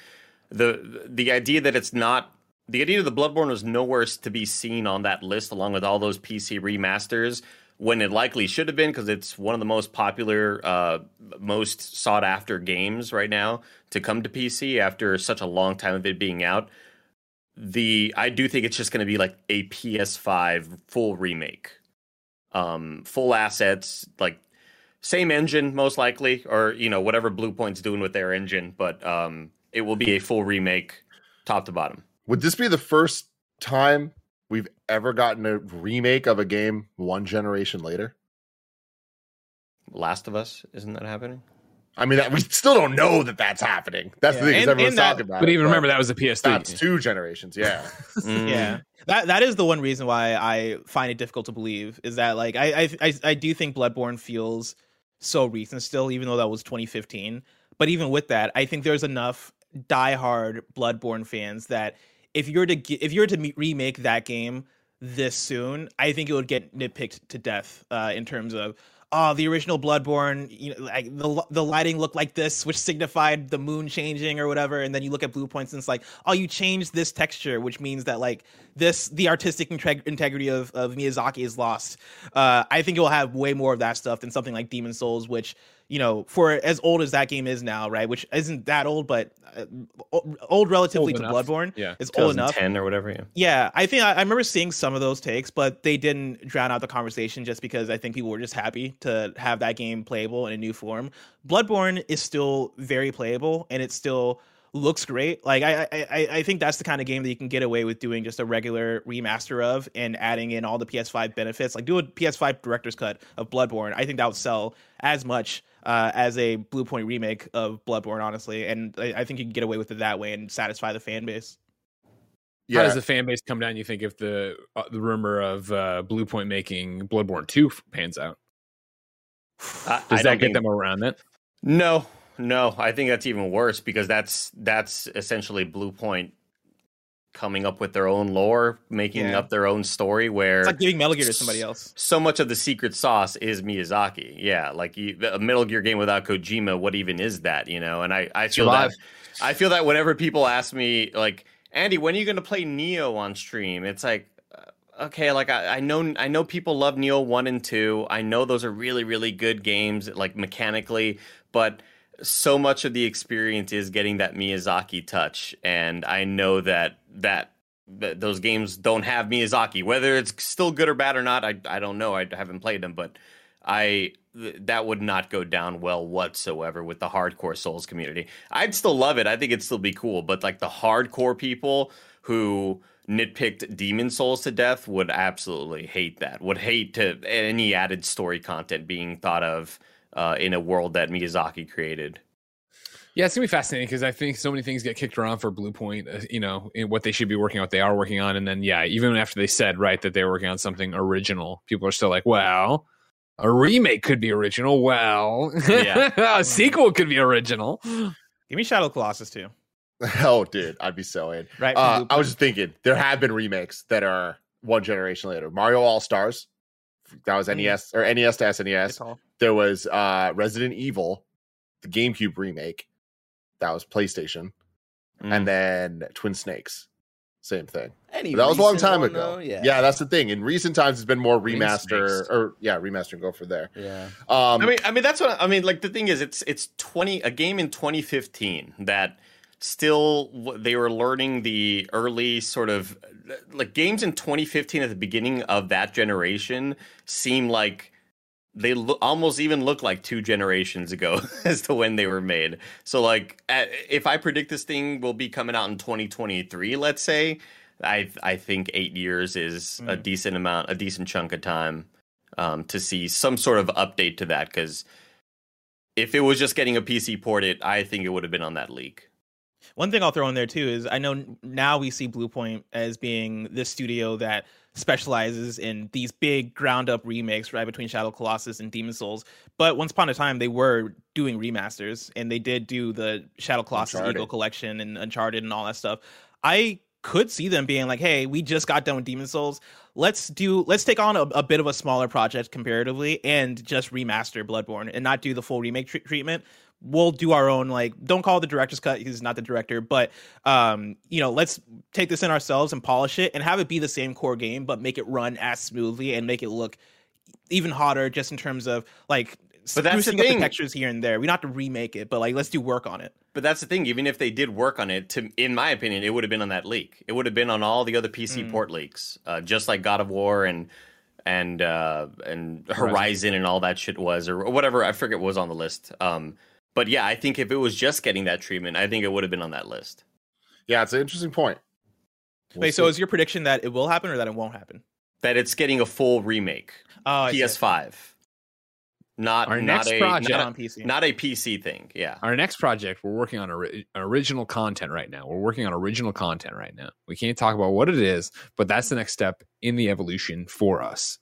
the the idea that it's not the idea of the Bloodborne was nowhere to be seen on that list, along with all those PC remasters. When it likely should have been, because it's one of the most popular, uh, most sought after games right now to come to PC after such a long time of it being out. The I do think it's just going to be like a PS5 full remake, um, full assets, like same engine most likely, or you know whatever Bluepoint's doing with their engine, but um, it will be a full remake, top to bottom. Would this be the first time we've ever gotten a remake of a game one generation later? Last of Us, isn't that happening? I mean, that, we still don't know that that's happening. That's Yeah, the thing. is and- everyone's and that- talking about But it, even remember that was a PS3. that's two generations. Yeah. Mm. Yeah, that that is the one reason why I find it difficult to believe is that like I I I, I do think Bloodborne feels so recent still, even though that was 2015. But even with that, I think there's enough diehard Bloodborne fans that if you're to if you're to remake that game this soon, I think it would get nitpicked to death uh, in terms of oh the original Bloodborne, you know, like the the lighting looked like this, which signified the moon changing or whatever, and then you look at Bluepoint's and it's like oh you changed this texture, which means that like this the artistic integ- integrity of of Miyazaki is lost. Uh, I think it will have way more of that stuff than something like Demon Souls, which you know, for as old as that game is now, right? Which isn't that old, but uh, old relatively Old to enough. Bloodborne. Yeah. it's old enough. 2010 or whatever. Yeah. Yeah, I think I, I remember seeing some of those takes, but they didn't drown out the conversation just because I think people were just happy to have that game playable in a new form. Bloodborne is still very playable, and it still looks great. Like I, I, I- I think that's the kind of game that you can get away with doing just a regular remaster of and adding in all the PS5 benefits. Like do a PS5 director's cut of Bloodborne. I think that would sell as much uh, as a Bluepoint remake of Bloodborne, honestly. And I, I think you can get away with it that way and satisfy the fan base. How does the fan base come down? You think if the uh, the rumor of uh, Bluepoint making Bloodborne two pans out, I, does I that get think- them around that? No, no. I think that's even worse because that's that's essentially Bluepoint coming up with their own lore, making Yeah. up their own story. Where It's like giving Metal Gear to somebody else. so much of the secret sauce is Miyazaki. Yeah, like you, a Metal Gear game without Kojima, what even is that? You know, and I, I feel that I feel that whenever people ask me like, Andy, when are you going to play Nioh on stream? It's like, uh, okay, like I, I know I know people love Nioh one and two. I know those are really really good games, like mechanically, but so much of the experience is getting that Miyazaki touch, and I know that that those games don't have Miyazaki. Whether it's still good or bad or not, I I don't know. I haven't played them, but I th- that would not go down well whatsoever with the hardcore Souls community. I'd still love it. I think it'd still be cool, but like the hardcore people who nitpicked Demon Souls to death would absolutely hate that. Would hate to any added story content being thought of uh, in a world that Miyazaki created. Yeah, it's gonna be fascinating because I think so many things get kicked around for Bluepoint. Uh, you know, in what they should be working on, what they are working on, and then yeah, even after they said right that they were working on something original, people are still like, well. A remake could be original. Well, Yeah. a sequel could be original. Give me Shadow Colossus too. oh, dude, I'd be so in. Right? Uh, I was just thinking there have been remakes that are one generation later. Mario All Stars, that was Mhm. NES or NES to SNES. There was uh, Resident Evil, the GameCube remake, that was PlayStation, Mm. and then Twin Snakes, same thing. Any that was a long time one, ago. though? Yeah. yeah, that's the thing. In recent times, it's been more remaster or yeah, remaster and go for there. Yeah. Um, I mean, I mean that's what I mean. Like the thing is, it's it's twenty a game in 2015 that still they were learning the early sort of like games in 2015 at the beginning of that generation seem like they lo- almost even look like two generations ago as to when they were made. So like at, if I predict this thing will be coming out in 2023, let's say, I I think 8 years is a Mm. decent amount, a decent chunk of time um, to see some sort of update to that because if it was just getting a PC ported, I think it would have been on that leak. One thing I'll throw in there too is I know now we see Bluepoint as being this studio that specializes in these big ground up remakes right between Shadow Colossus and Demon Souls. But once upon a time they were doing remasters and they did do the Shadow Colossus Uncharted. Eagle collection and Uncharted and all that stuff. I could see them being like, "Hey, we just got done with Demon Souls. Let's do let's take on a, a bit of a smaller project comparatively and just remaster Bloodborne and not do the full remake tre- treatment." We'll do our own like don't call it the director's cut because he's not the director but um you know let's take this in ourselves and polish it and have it be the same core game but make it run as smoothly and make it look even hotter just in terms of like But that's the thing. textures here and there we don't have to remake it but like let's do work on it But that's the thing. Even if they did work on it, to in my opinion, it would have been on that leak. It would have been on all the other PC Mm. port leaks, uh, just like God of War and and uh, and Horizon and all that shit was, or whatever. I forget what was on the list. Um, but yeah, I think if it was just getting that treatment, I think it would have been on that list. Yeah, it's an interesting point. We'll wait so is your prediction that it will happen or that it won't happen That it's getting a full remake, oh I. PS5, not Our not next a project- Not not, on pc not a PC thing. Yeah, Our next project, we're working on ori- original content right now. We're working on original content right now. We can't talk about what it is, but that's the next step in the evolution for us.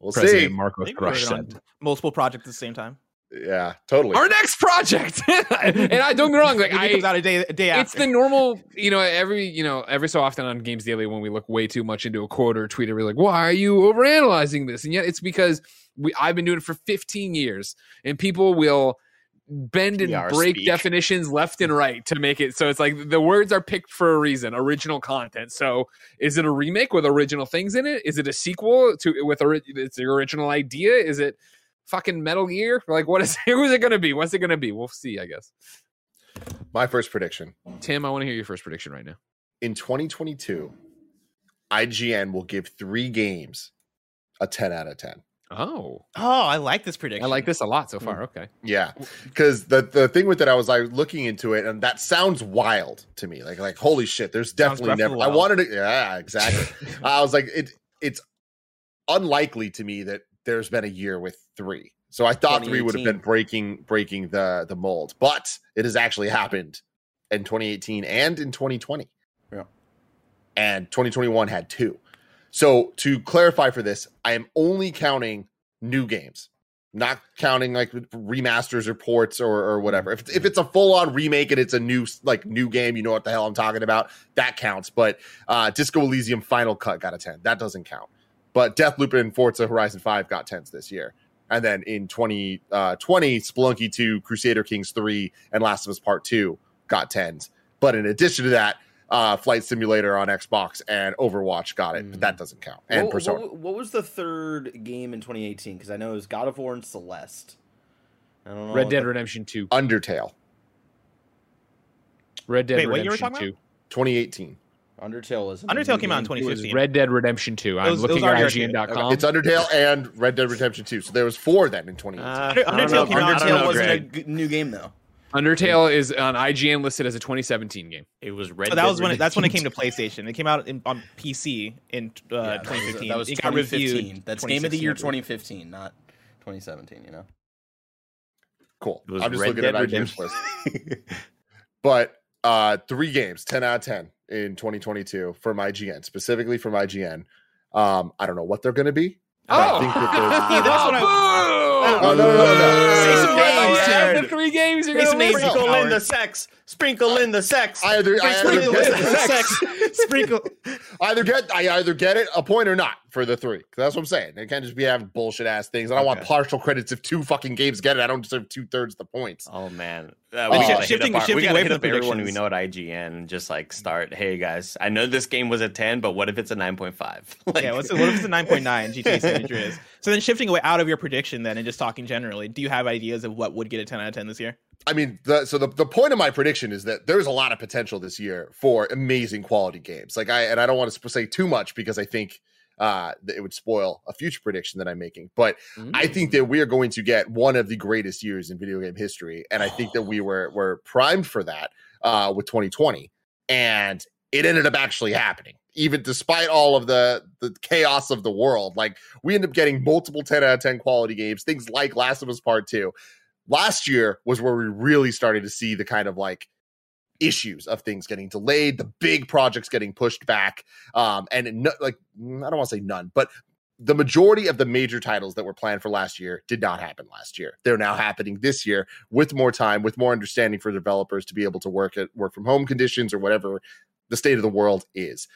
we'll President see. Marcos Maybe we're Thrush working on said. multiple projects at the same time Yeah, totally. Our next project, and I don't get wrong, like Maybe it I, comes out a day a day it's the normal you know every you know every so often on games daily when we look way too much into a quote or a tweet we're like why are you overanalyzing this? And yet it's because we i've been doing it for 15 years and people will bend and PR break speak. definitions left and right to make it so it's like the words are picked for a reason original content. So is it a remake with original things in it? Is it a sequel to with ori- its original idea? Is it fucking metal gear like what is who is it gonna be what's it gonna be we'll see i guess My first prediction tim i want to hear your first prediction right now in 2022, IGN will give three games a 10 out of 10. oh oh i like this prediction I like this a lot so far. Hmm. Okay. Yeah, because the the thing with it, I was like looking into it, and that sounds wild to me. Like like holy shit, there's definitely never. I wanted to. Yeah, exactly. I was like it. It's unlikely to me that there's been a year with three. So I thought three would have been breaking breaking the the mold, but it has actually happened in 2018 and in 2020. Yeah. And 2021 had two. So to clarify for this, I am only counting new games, not counting like remasters or ports or, or whatever. If, if it's a full on remake and it's a new like new game, you know what the hell I'm talking about. That counts. But uh, Disco Elysium Final Cut got a 10. That doesn't count. But Deathloop and Forza Horizon 5 got 10s this year. And then in 2020, uh, 20, Spelunky 2, Crusader Kings 3, and Last of Us Part 2 got 10s. But in addition to that, uh, Flight Simulator on Xbox and Overwatch got it, but that doesn't count. And what, Persona. what, what was the third game in 2018? Because I know it was God of War and Celeste. I don't know. Red Dead the- Redemption 2. Undertale, Red Dead Wait, what year were Redemption talking 2. 2018. Undertale is. a Undertale came out in game. 2015 Red Dead Redemption 2. I'm was- looking at already IGN.com. It's Undertale and Red Dead Redemption 2. So there was four then in 2018. Uh, Under- I don't Undertale came out- Undertale wasn't a Greg. g- new game though. Undertale is on IGN listed as a 2017 game. It was Red. So that Dead was when it, that's when it came to PlayStation. It came out in, on PC in uh, Yeah, that was- 2015. That was it got reviewed 2015. That's game of the year 2015, not 2017. You know. Cool. It was I'm just Red looking Dead at IGN's list. But uh, three games, 10 out of 10 in 2022 from IGN, specifically from IGN. Um, I don't know what they're going to be. but I think that there's- See, that's what I- Boo! Oh, no, no, no, no. Say some names, Yeah, the three games you're gonna some names, Sprinkle in the sex. Sprinkle in the sex. I either, I either Sprinkle get, the sex. Sprinkle. either get I either get it a point or not for the three. That's what I'm saying. They can't just be having bullshit ass things. I don't want partial credits if two fucking games get it. I don't deserve two thirds the points. Oh man, uh, Oh. we gotta Shifting- hit up, our, we shifting gotta away hit from up the everyone we know at IGN just like start. Hey guys, I know this game was a ten, but what if it's a nine point five? Like, yeah, what's what if it's a 9.9 GTA San Andreas? So then shifting away out of your prediction then and just talking generally, do you have ideas of what would get a 10 out of 10 this year? I mean, the, so the, the point of my prediction is that there's a lot of potential this year for amazing quality games. Like I and I don't want to say too much because I think uh, that it would spoil a future prediction that I'm making. But I think that we are going to get one of the greatest years in video game history, and I think that we were were primed for that uh, with 2020, and it ended up actually happening. Even despite all of the the chaos of the world, like we end up getting multiple 10 out of 10 quality games, things like Last of Us Part Two. Last year was where we really started to see the kind of like issues of things getting delayed, the big projects getting pushed back, um, and no, like I don't want to say none, but the majority of the major titles that were planned for last year did not happen last year. They're now happening this year with more time, with more understanding for developers to be able to work at work from home conditions or whatever the state of the world is.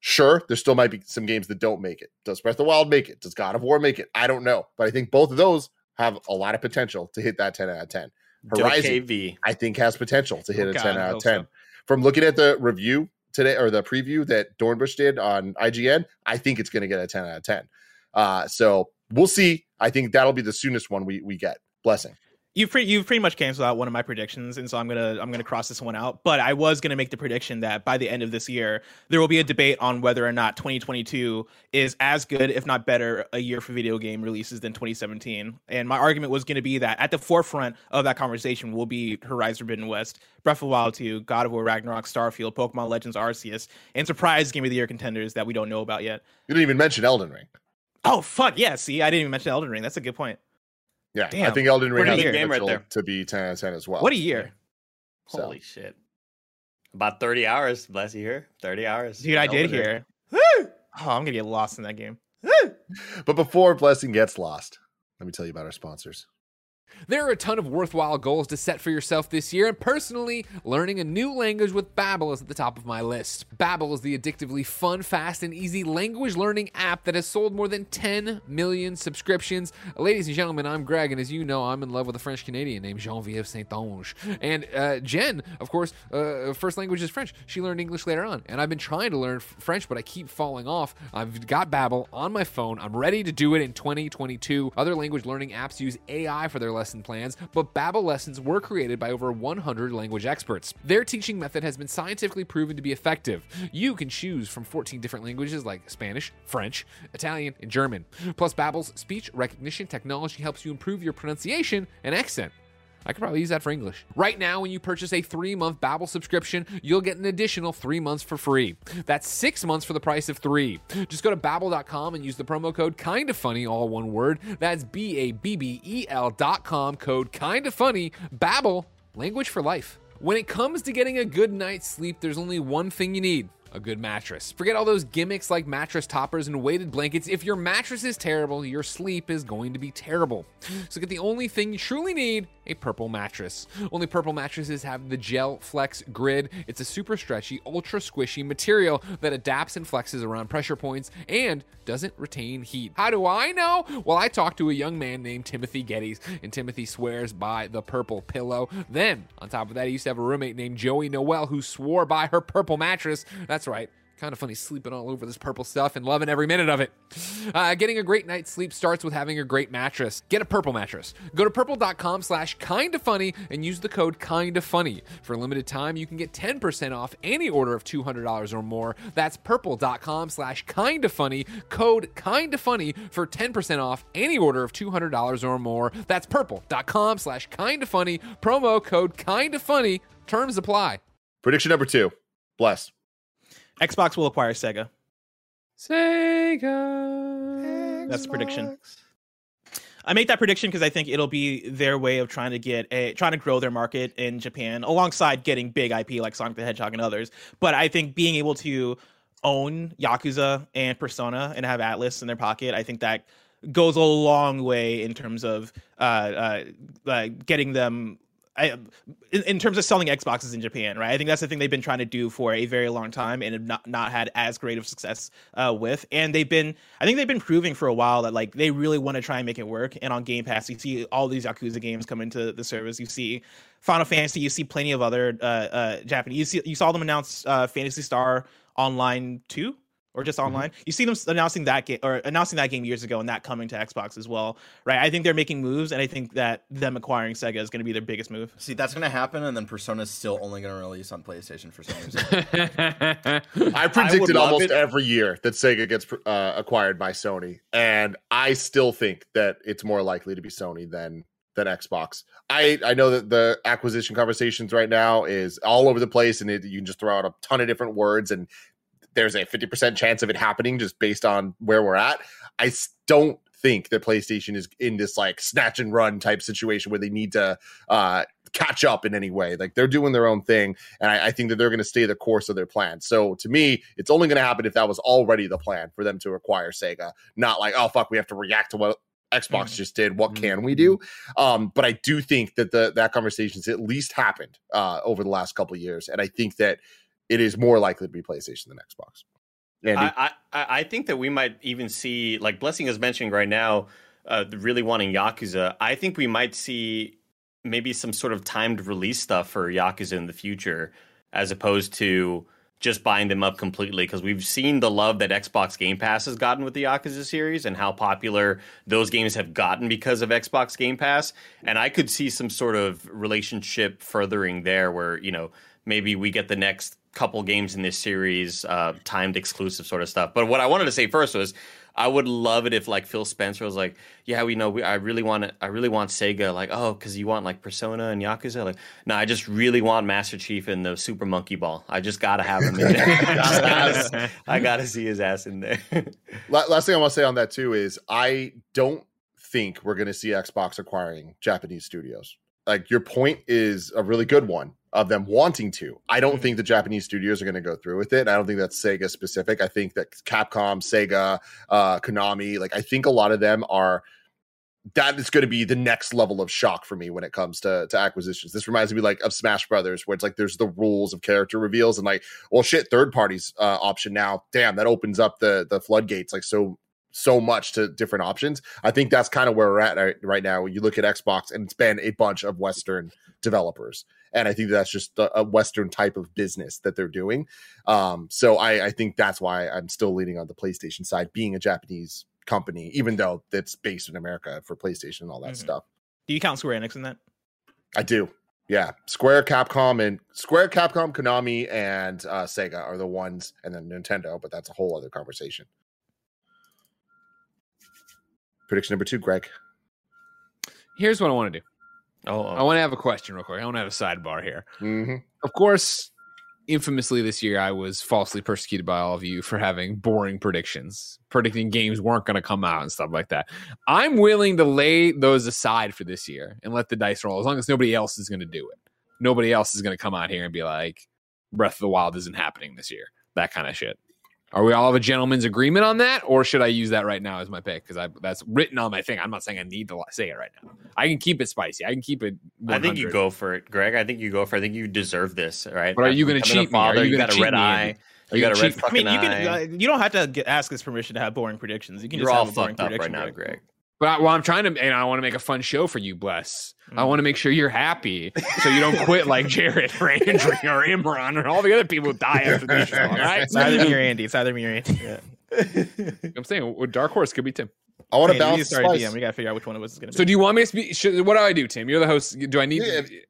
Sure, there still might be some games that don't make it. Does Breath of the Wild make it? Does God of War make it? I don't know, but I think both of those have a lot of potential to hit that 10 out of 10. Horizon, KV. I think has potential to hit Oh, a God, 10 I out of 10. so. From looking at the review today or the preview that Dornbush did on IGN, I think it's going to get a 10 out of 10. Uh, so we'll see. I think that'll be the soonest one we, we get. Blessing. You've pretty, you've pretty much canceled out one of my predictions, and so I'm gonna I'm gonna cross this one out. But I was gonna make the prediction that by the end of this year, there will be a debate on whether or not 2022 is as good, if not better, a year for video game releases than 2017. And my argument was gonna be that at the forefront of that conversation will be Horizon Forbidden West, Breath of the Wild 2, God of War Ragnarok, Starfield, Pokemon Legends Arceus, and surprise Game of the Year contenders that we don't know about yet. You didn't even mention Elden Ring. Oh fuck yeah! See, I didn't even mention Elden Ring. That's a good point. Yeah, I think Elden Ring Pretty has good game right there. to be 10 out of 10 as well. What a year, So- Holy shit. About 30 hours. Bless you here. 30 hours. dude! I did Elden Ring. hear. Oh, I'm gonna get lost in that game. But before Blessing gets lost, let me tell you about our sponsors. There are a ton of worthwhile goals to set for yourself this year, and personally, learning a new language with Babbel is at the top of my list. Babbel is the addictively fun, fast, and easy language learning app that has sold more than 10 million subscriptions. Ladies and gentlemen, I'm Greg, and as you know, I'm in love with a French Canadian named Genevieve Saint-Onge. And uh, Jen, of course, uh, first language is French. She learned English later on, and I've been trying to learn French, but I keep falling off. I've got Babbel on my phone. I'm ready to do it in 2022. Other language learning apps use AI for their lesson plans, but Babbel lessons were created by over 100 language experts. Their teaching method has been scientifically proven to be effective. You can choose from 14 different languages like Spanish, French, Italian, and German. Plus, Babbel's speech recognition technology helps you improve your pronunciation and accent. I could probably use that for English. Right now, when you purchase a three-month Babbel subscription, you'll get an additional three months for free. That's six months for the price of three. Just go to babbel.com and use the promo code Kinda Funny, all one word. That's B-A-B-B-E-L dot com, code Kinda Funny. Babbel, language for life. When it comes to getting a good night's sleep, there's only one thing you need a good mattress. Forget all those gimmicks like mattress toppers and weighted blankets. If your mattress is terrible, your sleep is going to be terrible. So get the only thing you truly need a purple mattress. Only purple mattresses have the Gel Flex Grid. It's a super stretchy, ultra squishy material that adapts and flexes around pressure points and doesn't retain heat. How do I know? Well, I talked to a young man named Timothy Gettys, and Timothy swears by the purple pillow. Then, on top of that, he used to have a roommate named Joey Noelle who swore by her purple mattress. That's right. Kind of funny sleeping all over this purple stuff and loving every minute of it. Uh, getting a great night's sleep starts with having a great mattress. Get a purple mattress. Go to purple.com slash kinda funny and use the code kinda funny. For a limited time, you can get 10% off any order of $200 or more. That's purple.com slash kinda funny. Code kinda funny for 10% off any order of $200 or more. That's purple.com slash kinda funny. Promo code kinda funny. Terms apply. Prediction number two. Bless. Xbox will acquire Sega. Sega. That's the prediction. I make that prediction because I think it'll be their way of trying to get a trying to grow their market in Japan alongside getting big IP like Sonic the Hedgehog and others. But I think being able to own Yakuza and Persona and have Atlus in their pocket, I think that goes a long way in terms of uh, uh, uh, getting them. I, in, in terms of selling Xboxes in Japan, right? I think that's the thing they've been trying to do for a very long time and have not not had as great of success uh, with. And they've been, I think they've been proving for a while that like they really want to try and make it work. And on Game Pass, you see all these Yakuza games come into the service. You see Final Fantasy, you see plenty of other uh, uh, Japanese. You see, you saw them announce uh, Phantasy Star Online Two or just online. You see them announcing that game or announcing that game years ago and that coming to Xbox as well, right? I think they're making moves, and I think that them acquiring Sega is going to be their biggest move. See, that's gonna happen, and then Persona's still only gonna release on PlayStation for some reason. I predicted love almost it- every year that Sega gets uh, acquired by Sony, and I still think that it's more likely to be Sony than than Xbox. I I know that the acquisition conversations right now is all over the place, and it, you can just throw out a ton of different words, and there's a fifty percent chance of it happening just based on where we're at. I don't think that PlayStation is in this like snatch and run type situation where they need to uh catch up in any way. Like they're doing their own thing, and I, I think that they're going to stay the course of their plan. So to me, it's only going to happen if that was already the plan for them to acquire Sega, not like oh fuck, we have to react to what Xbox Mhm. just did. What can we do? Um, but I do think that the that conversation's at least happened uh, over the last couple of years, and I think that it is more likely to be PlayStation than Xbox. Andy, I, I I think that we might even see like Blessing is mentioning right now, uh, really wanting Yakuza. I think we might see maybe some sort of timed release stuff for Yakuza in the future, as opposed to just buying them up completely. Because we've seen the love that Xbox Game Pass has gotten with the Yakuza series and how popular those games have gotten because of Xbox Game Pass. And I could see some sort of relationship furthering there, where you know maybe we get the next couple games in this series, uh, timed exclusive sort of stuff. But what I wanted to say first was I would love it if like Phil Spencer was like, yeah, we know we, I really want it. I really want Sega. Like, oh, because you want like Persona and Yakuza. Like, no, I just really want Master Chief and the Super Monkey Ball. I just gotta have him in there. I, gotta, I gotta see his ass in there. Last thing I want to say on that too is I don't think we're going to see Xbox acquiring Japanese studios. Like your point is a really good one of them wanting to. I don't think the Japanese studios are going to go through with it. I don't think that's Sega specific. I think that Capcom, Sega, uh, Konami, like I think a lot of them are that is going to be the next level of shock for me when it comes to to acquisitions. This reminds me like of Smash Brothers, where it's like there's the rules of character reveals and like, well, shit, third parties uh, option now. Damn, that opens up the the floodgates like so so much to different options. I think that's kind of where we're at right, right now. You look at Xbox, and it's been a bunch of Western developers, and I think that's just a, a Western type of business that they're doing. Um, so I, I think that's why I'm still leaning on the PlayStation side, being a Japanese company, even though it's based in America for PlayStation and all that Mhm. stuff. Do you count Square Enix in that? I do. Yeah, Square, Capcom, and Square, Capcom, Konami, and uh, Sega are the ones, and then Nintendo. But that's a whole other conversation. Prediction number two, Greg. Here's what I want to do. oh, I want to have a question real quick. I want to have a sidebar here. Mm-hmm. Of course, infamously this year, I was falsely persecuted by all of you for having boring predictions, predicting games weren't going to come out and stuff like that. I'm willing to lay those aside for this year and let the dice roll as long as nobody else is going to do it. Nobody else is going to come out here and be like, Breath of the Wild isn't happening this year. That kind of shit. Are we all of a gentleman's agreement on that, or should I use that right now as my pick? Because I that's written on my thing. I'm not saying I need to say it right now. I can keep it spicy. I can keep it. 100. I think you go for it, Greg. I think you go for. it. I think you deserve this, right? But are you gonna cheat me? Are Father, you you gonna got a cheat red me, eye. Are You you got a red cheat- I mean, you can. eye. Uh, you don't have to get, ask us permission to have boring predictions. You can You're just all have a boring fucked up right prediction. now, Greg. Greg. But I, well, I'm trying to, and I want to make a fun show for you, bless. I Mm. want to make sure you're happy, so you don't quit like Jared or Andrew or Imran or all the other people who die after this show. All right, It's either me or Andy. It's either me or Andy. I'm saying well, Dark Horse could be Tim. I want to Andy, you balance the spice. DM. We got to figure out which one of us is going to be. So do you want me to speak? Should, what do I do, Tim? You're the host. Do I need? Yeah, Yeah,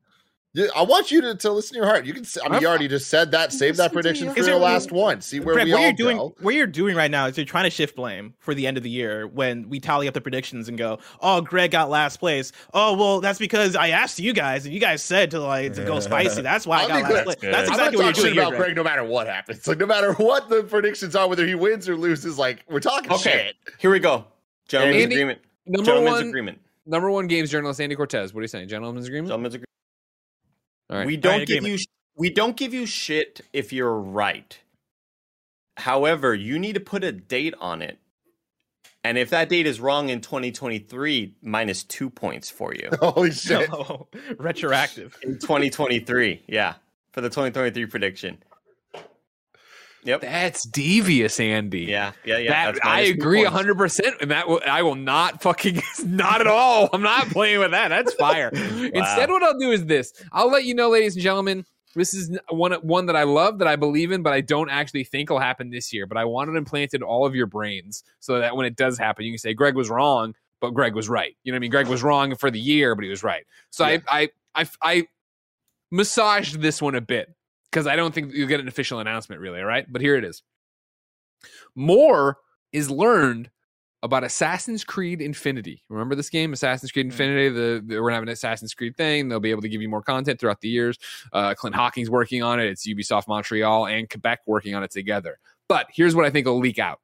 I want you to, to listen to your heart. You can. s- I mean, I'm- you already just said that. Save that prediction for Is the last one. See where Greg, we what all you're doing, go. what you're doing right now is you're trying to shift blame for the end of the year when we tally up the predictions and go, "Oh, Greg got last place." Oh, well, that's because I asked you guys and you guys said to like to go spicy. That's why I I'll got be last clear. place. That's That's good. I'm not exactly what you're talking doing shit here, about Greg. Greg no matter what happens. Like no matter what the predictions are, whether he wins or loses, like we're talking Okay, shit. here we go. Gentlemen's Andy- agreement. Number Gentlemen's one, agreement. number one games journalist Andy Cortez. What are you saying? Gentleman's agreement. Gentlemen's agreement. All right. We don't Alright, give agreement. you we don't give you shit if you're right. However, you need to put a date on it. And if that date is wrong in 2023, minus two points for you. Holy shit! Oh, retroactive. in 2023, yeah, for the 2023 prediction. Yep. That's devious, Andy. Yeah, yeah, yeah. that, I agree points. 100%. And that will, I will not fucking, not at all. I'm not playing with that. That's fire. Instead, what I'll do is this I'll let you know, ladies and gentlemen, this is one, one that I love, that I believe in, but I don't actually think will happen this year. But I want it implanted in all of your brains so that when it does happen, you can say, Greg was wrong, but Greg was right. You know what I mean? Greg was wrong for the year, but he was right. So Yeah. I, I, I, I massaged this one a bit because I don't think you'll get an official announcement, really. All right. But here it is more is learned about Assassin's Creed Infinity. Remember this game, Assassin's Creed Infinity? The, the- we're gonna have an Assassin's Creed thing. They'll be able to give you more content throughout the years. Uh, Clint Hocking's working on it. It's Ubisoft Montreal and Quebec working on it together. But here's what I think will leak out.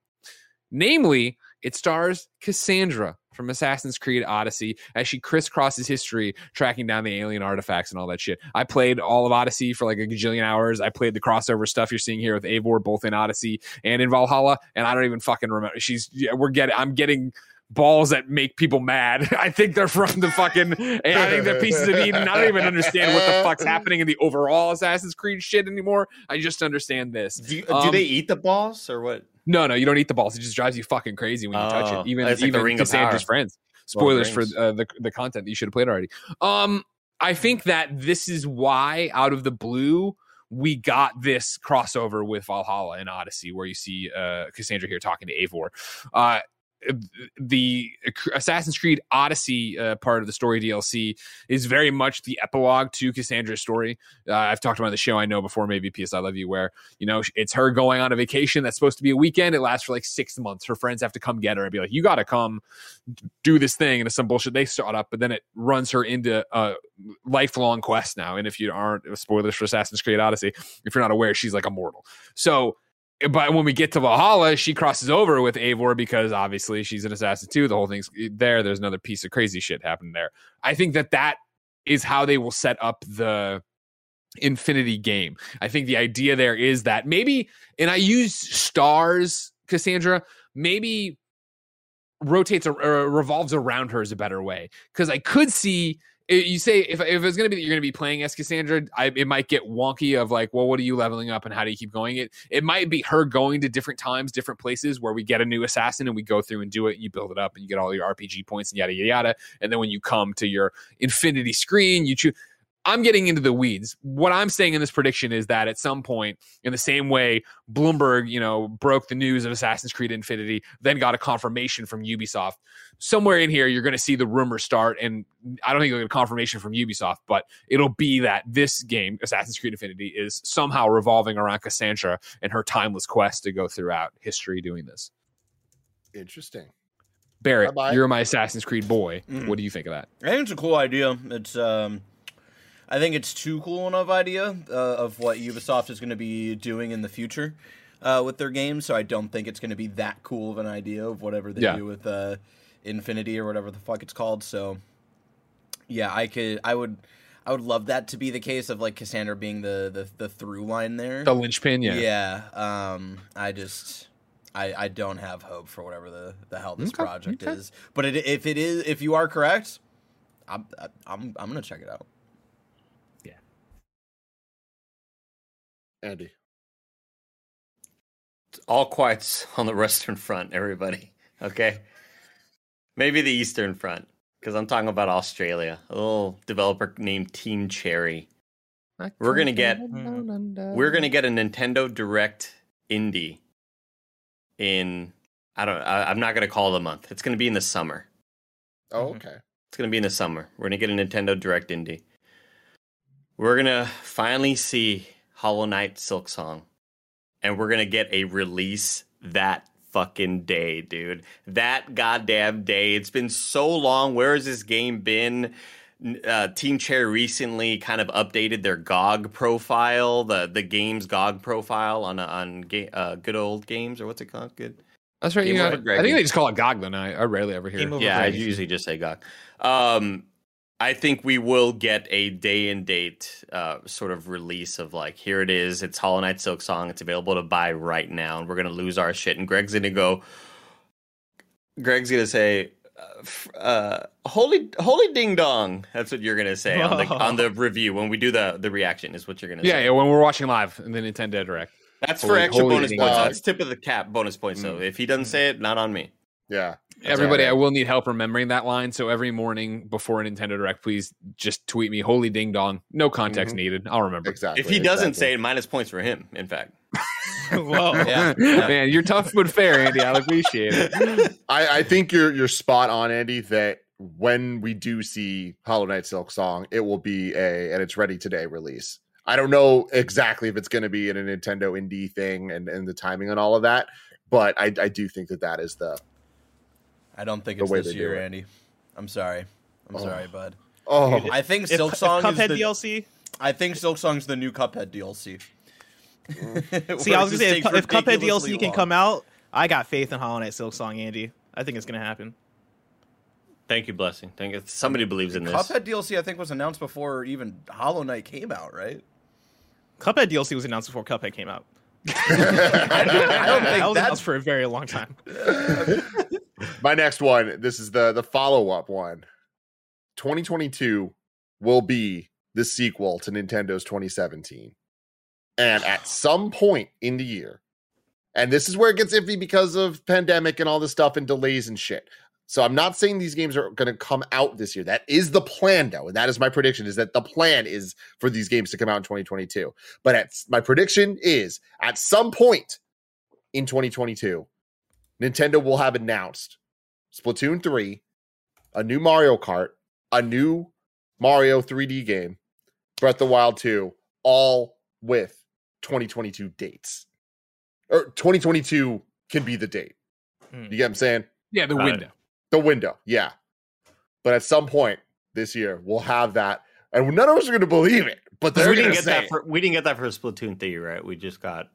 Namely, it stars Cassandra from Assassin's Creed Odyssey as she crisscrosses history, tracking down the alien artifacts and all that shit. I played all of Odyssey for like a gajillion hours. I played the crossover stuff you're seeing here with Eivor, both in Odyssey and in Valhalla, and I don't even fucking remember. She's yeah, we're getting I'm getting balls that make people mad. I think they're from the fucking I think they're pieces of Eden. I don't even understand what the fuck's happening in the overall Assassin's Creed shit anymore. I just understand this. Do, you, do Um, they eat the balls or what? No, no, you don't eat the balls. It just drives you fucking crazy when you touch Oh, it. Even it's like the even Ring of Cassandra's friends. Spoilers for uh, the the content that you should have played already. Um, I think that this is why, out of the blue, we got this crossover with Valhalla and Odyssey, where you see uh, Cassandra here talking to Eivor. Uh, the Assassin's Creed Odyssey uh, part of the story DLC is very much the epilogue to Cassandra's story. Uh, I've talked about the show I know before, maybe PS I Love You, where you know it's her going on a vacation that's supposed to be a weekend. It lasts for like six months. Her friends have to come get her and be like, "You got to come do this thing," and it's some bullshit they start up. But then it runs her into a lifelong quest now. And if you aren't spoilers for Assassin's Creed Odyssey, if you're not aware, she's like immortal. So but when we get to Valhalla, she crosses over with Eivor because obviously she's an assassin too. The whole thing's there. There's another piece of crazy shit happening there. I think that that is how they will set up the Infinity game. I think the idea there is that maybe, and I use stars, Cassandra, maybe rotates or, or revolves around her is a better way because I could see you say if, if it's going to be that you're going to be playing as Cassandra, I, it might get wonky of like, well, what are you leveling up and how do you keep going? It it might be her going to different times, different places where we get a new assassin and we go through and do it. And you build it up and you get all your RPG points and yada yada yada. And then when you come to your infinity screen, you choose I'm getting into the weeds. What I'm saying in this prediction is that at some point, in the same way Bloomberg, you know, broke the news of Assassin's Creed Infinity, then got a confirmation from Ubisoft. Somewhere in here, you're going to see the rumor start, and I don't think you'll get a confirmation from Ubisoft, but it'll be that this game, Assassin's Creed Infinity, is somehow revolving around Cassandra and her timeless quest to go throughout history doing this. Interesting. Barrett, Bye-bye. you're my Assassin's Creed boy. Mm. What do you think of that? I think it's a cool idea. It's um I think it's too cool enough idea uh, of what Ubisoft is going to be doing in the future uh, with their games. So I don't think it's going to be that cool of an idea of whatever they yeah. do with uh, Infinity or whatever the fuck it's called. So yeah, I could, I would. I would love that to be the case of like Cassandra being the the, the through line there. The linchpin, yeah. Yeah. Um, I just I, I don't have hope for whatever the, the hell this okay, project okay. is. But it, if it is, if you are correct, I'm I'm I'm gonna check it out. Andy. It's all quiet on the Western Front, everybody. Okay. Maybe the Eastern Front, because I'm talking about Australia. A little developer named Team Cherry. We're gonna get mm. we're gonna get a Nintendo Direct indie in I don't I, I'm not gonna call it a month. It's gonna be in the summer. Oh, okay. It's gonna be in the summer. We're gonna get a Nintendo Direct indie. We're gonna finally see Hollow Knight Silksong. And we're going to get a release that fucking day, dude. That goddamn day. It's been so long. Where has this game been? Uh, Team Cherry recently kind of updated their GOG profile, the the game's GOG profile on on ga- uh, good old games or what's it called? Good. That's right. Game you got, I think they just call it GOG. Now I, I rarely ever hear. It. Yeah, I usually just say GOG. Um, I think we will get a day and date uh, sort of release of like, here it is. It's Hollow Knight Silksong. It's available to buy right now, and we're gonna lose our shit. And Greg's gonna go. Greg's gonna say, uh, uh, "Holy, holy ding dong." That's what you're gonna say on the on the review when we do the the reaction. Is what you're gonna yeah, say. Yeah, when we're watching live in the Nintendo Direct. That's holy, for extra bonus points. That's tip of the cap bonus points. So mm. if he doesn't say it, not on me. Yeah. Everybody, right. I will need help remembering that line. So every morning before a Nintendo Direct, please just tweet me "Holy Ding Dong." No context mm-hmm. needed. I'll remember. Exactly. If he doesn't exactly. say it, minus points for him. In fact. Whoa, yeah. man, you're tough but fair, Andy. I appreciate it. I, I think you're you're spot on, Andy. That when we do see Hollow Knight Silksong, it will be a and it's ready today release. I don't know exactly if it's going to be in a Nintendo indie thing and and the timing and all of that, but I I do think that that is the I don't think it's this year, Andy. I'm sorry. I'm oh. sorry, bud. Oh, I think Silksong Cuphead is the, DLC. I think Silksong's the new Cuphead DLC. Mm. See, I was gonna say if, if Cuphead DLC long. can come out, I got faith in Hollow Knight Silksong, Andy. I think it's gonna happen. Thank you, blessing. Thank you. Somebody believes in this. Cuphead DLC, I think, was announced before even Hollow Knight came out, right? Cuphead DLC was announced before Cuphead came out. I, don't, I don't think that was announced for a very long time. My next one. This is the the follow up one. 2022 will be the sequel to Nintendo's 2017, and at some point in the year, and this is where it gets iffy because of pandemic and all this stuff and delays and shit. So I'm not saying these games are going to come out this year. That is the plan, though, and that is my prediction: is that the plan is for these games to come out in 2022. But at, my prediction is at some point in 2022, Nintendo will have announced Splatoon 3, a new Mario Kart, a new Mario 3D game, Breath of the Wild 2, all with 2022 dates. Or 2022 can be the date. Hmm. You get what I'm saying? Yeah, the Got it. window. The window, yeah. But at some point this year, we'll have that, and none of us are going to believe it. but they're we didn't get say, that for we didn't get that for Splatoon 3, right? We just got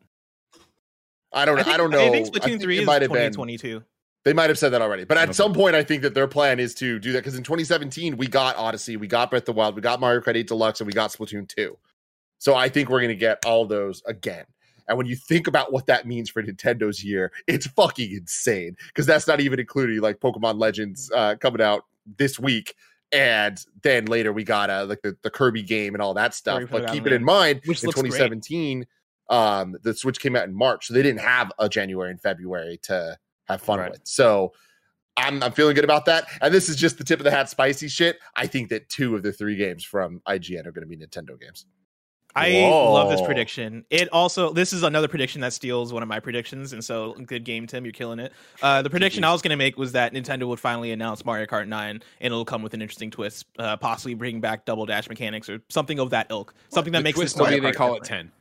I don't, know. I, think, don't know. I think I Splatoon think three it is might have been. 2022. They might have said that already. But at Okay. some point, I think that their plan is to do that because in 2017 we got Odyssey, we got Breath of the Wild, we got Mario Kart 8 Deluxe, and we got Splatoon 2. So I think we're going to get all those again. And when you think about what that means for Nintendo's year, it's fucking insane because that's not even including like Pokemon Legends uh, coming out this week. And then later we got uh, like the, the Kirby game and all that stuff. But keep it in mind, which in looks great. 2017, um, the Switch came out in March, so they didn't have a January and February to have fun Right. with. So I'm I'm feeling good about that. And this is just the tip of the hat spicy shit. I think that two of the three games from IGN are going to be Nintendo games. I love this prediction. It also this is another prediction that steals one of my predictions, and so good game, Tim. You're killing it. Uh, the prediction I was going to make was that Nintendo would finally announce Mario Kart 9, and it'll come with an interesting twist, uh, possibly bring back double dash mechanics or something of that ilk, something that the makes twist this will be they Kart call it 10.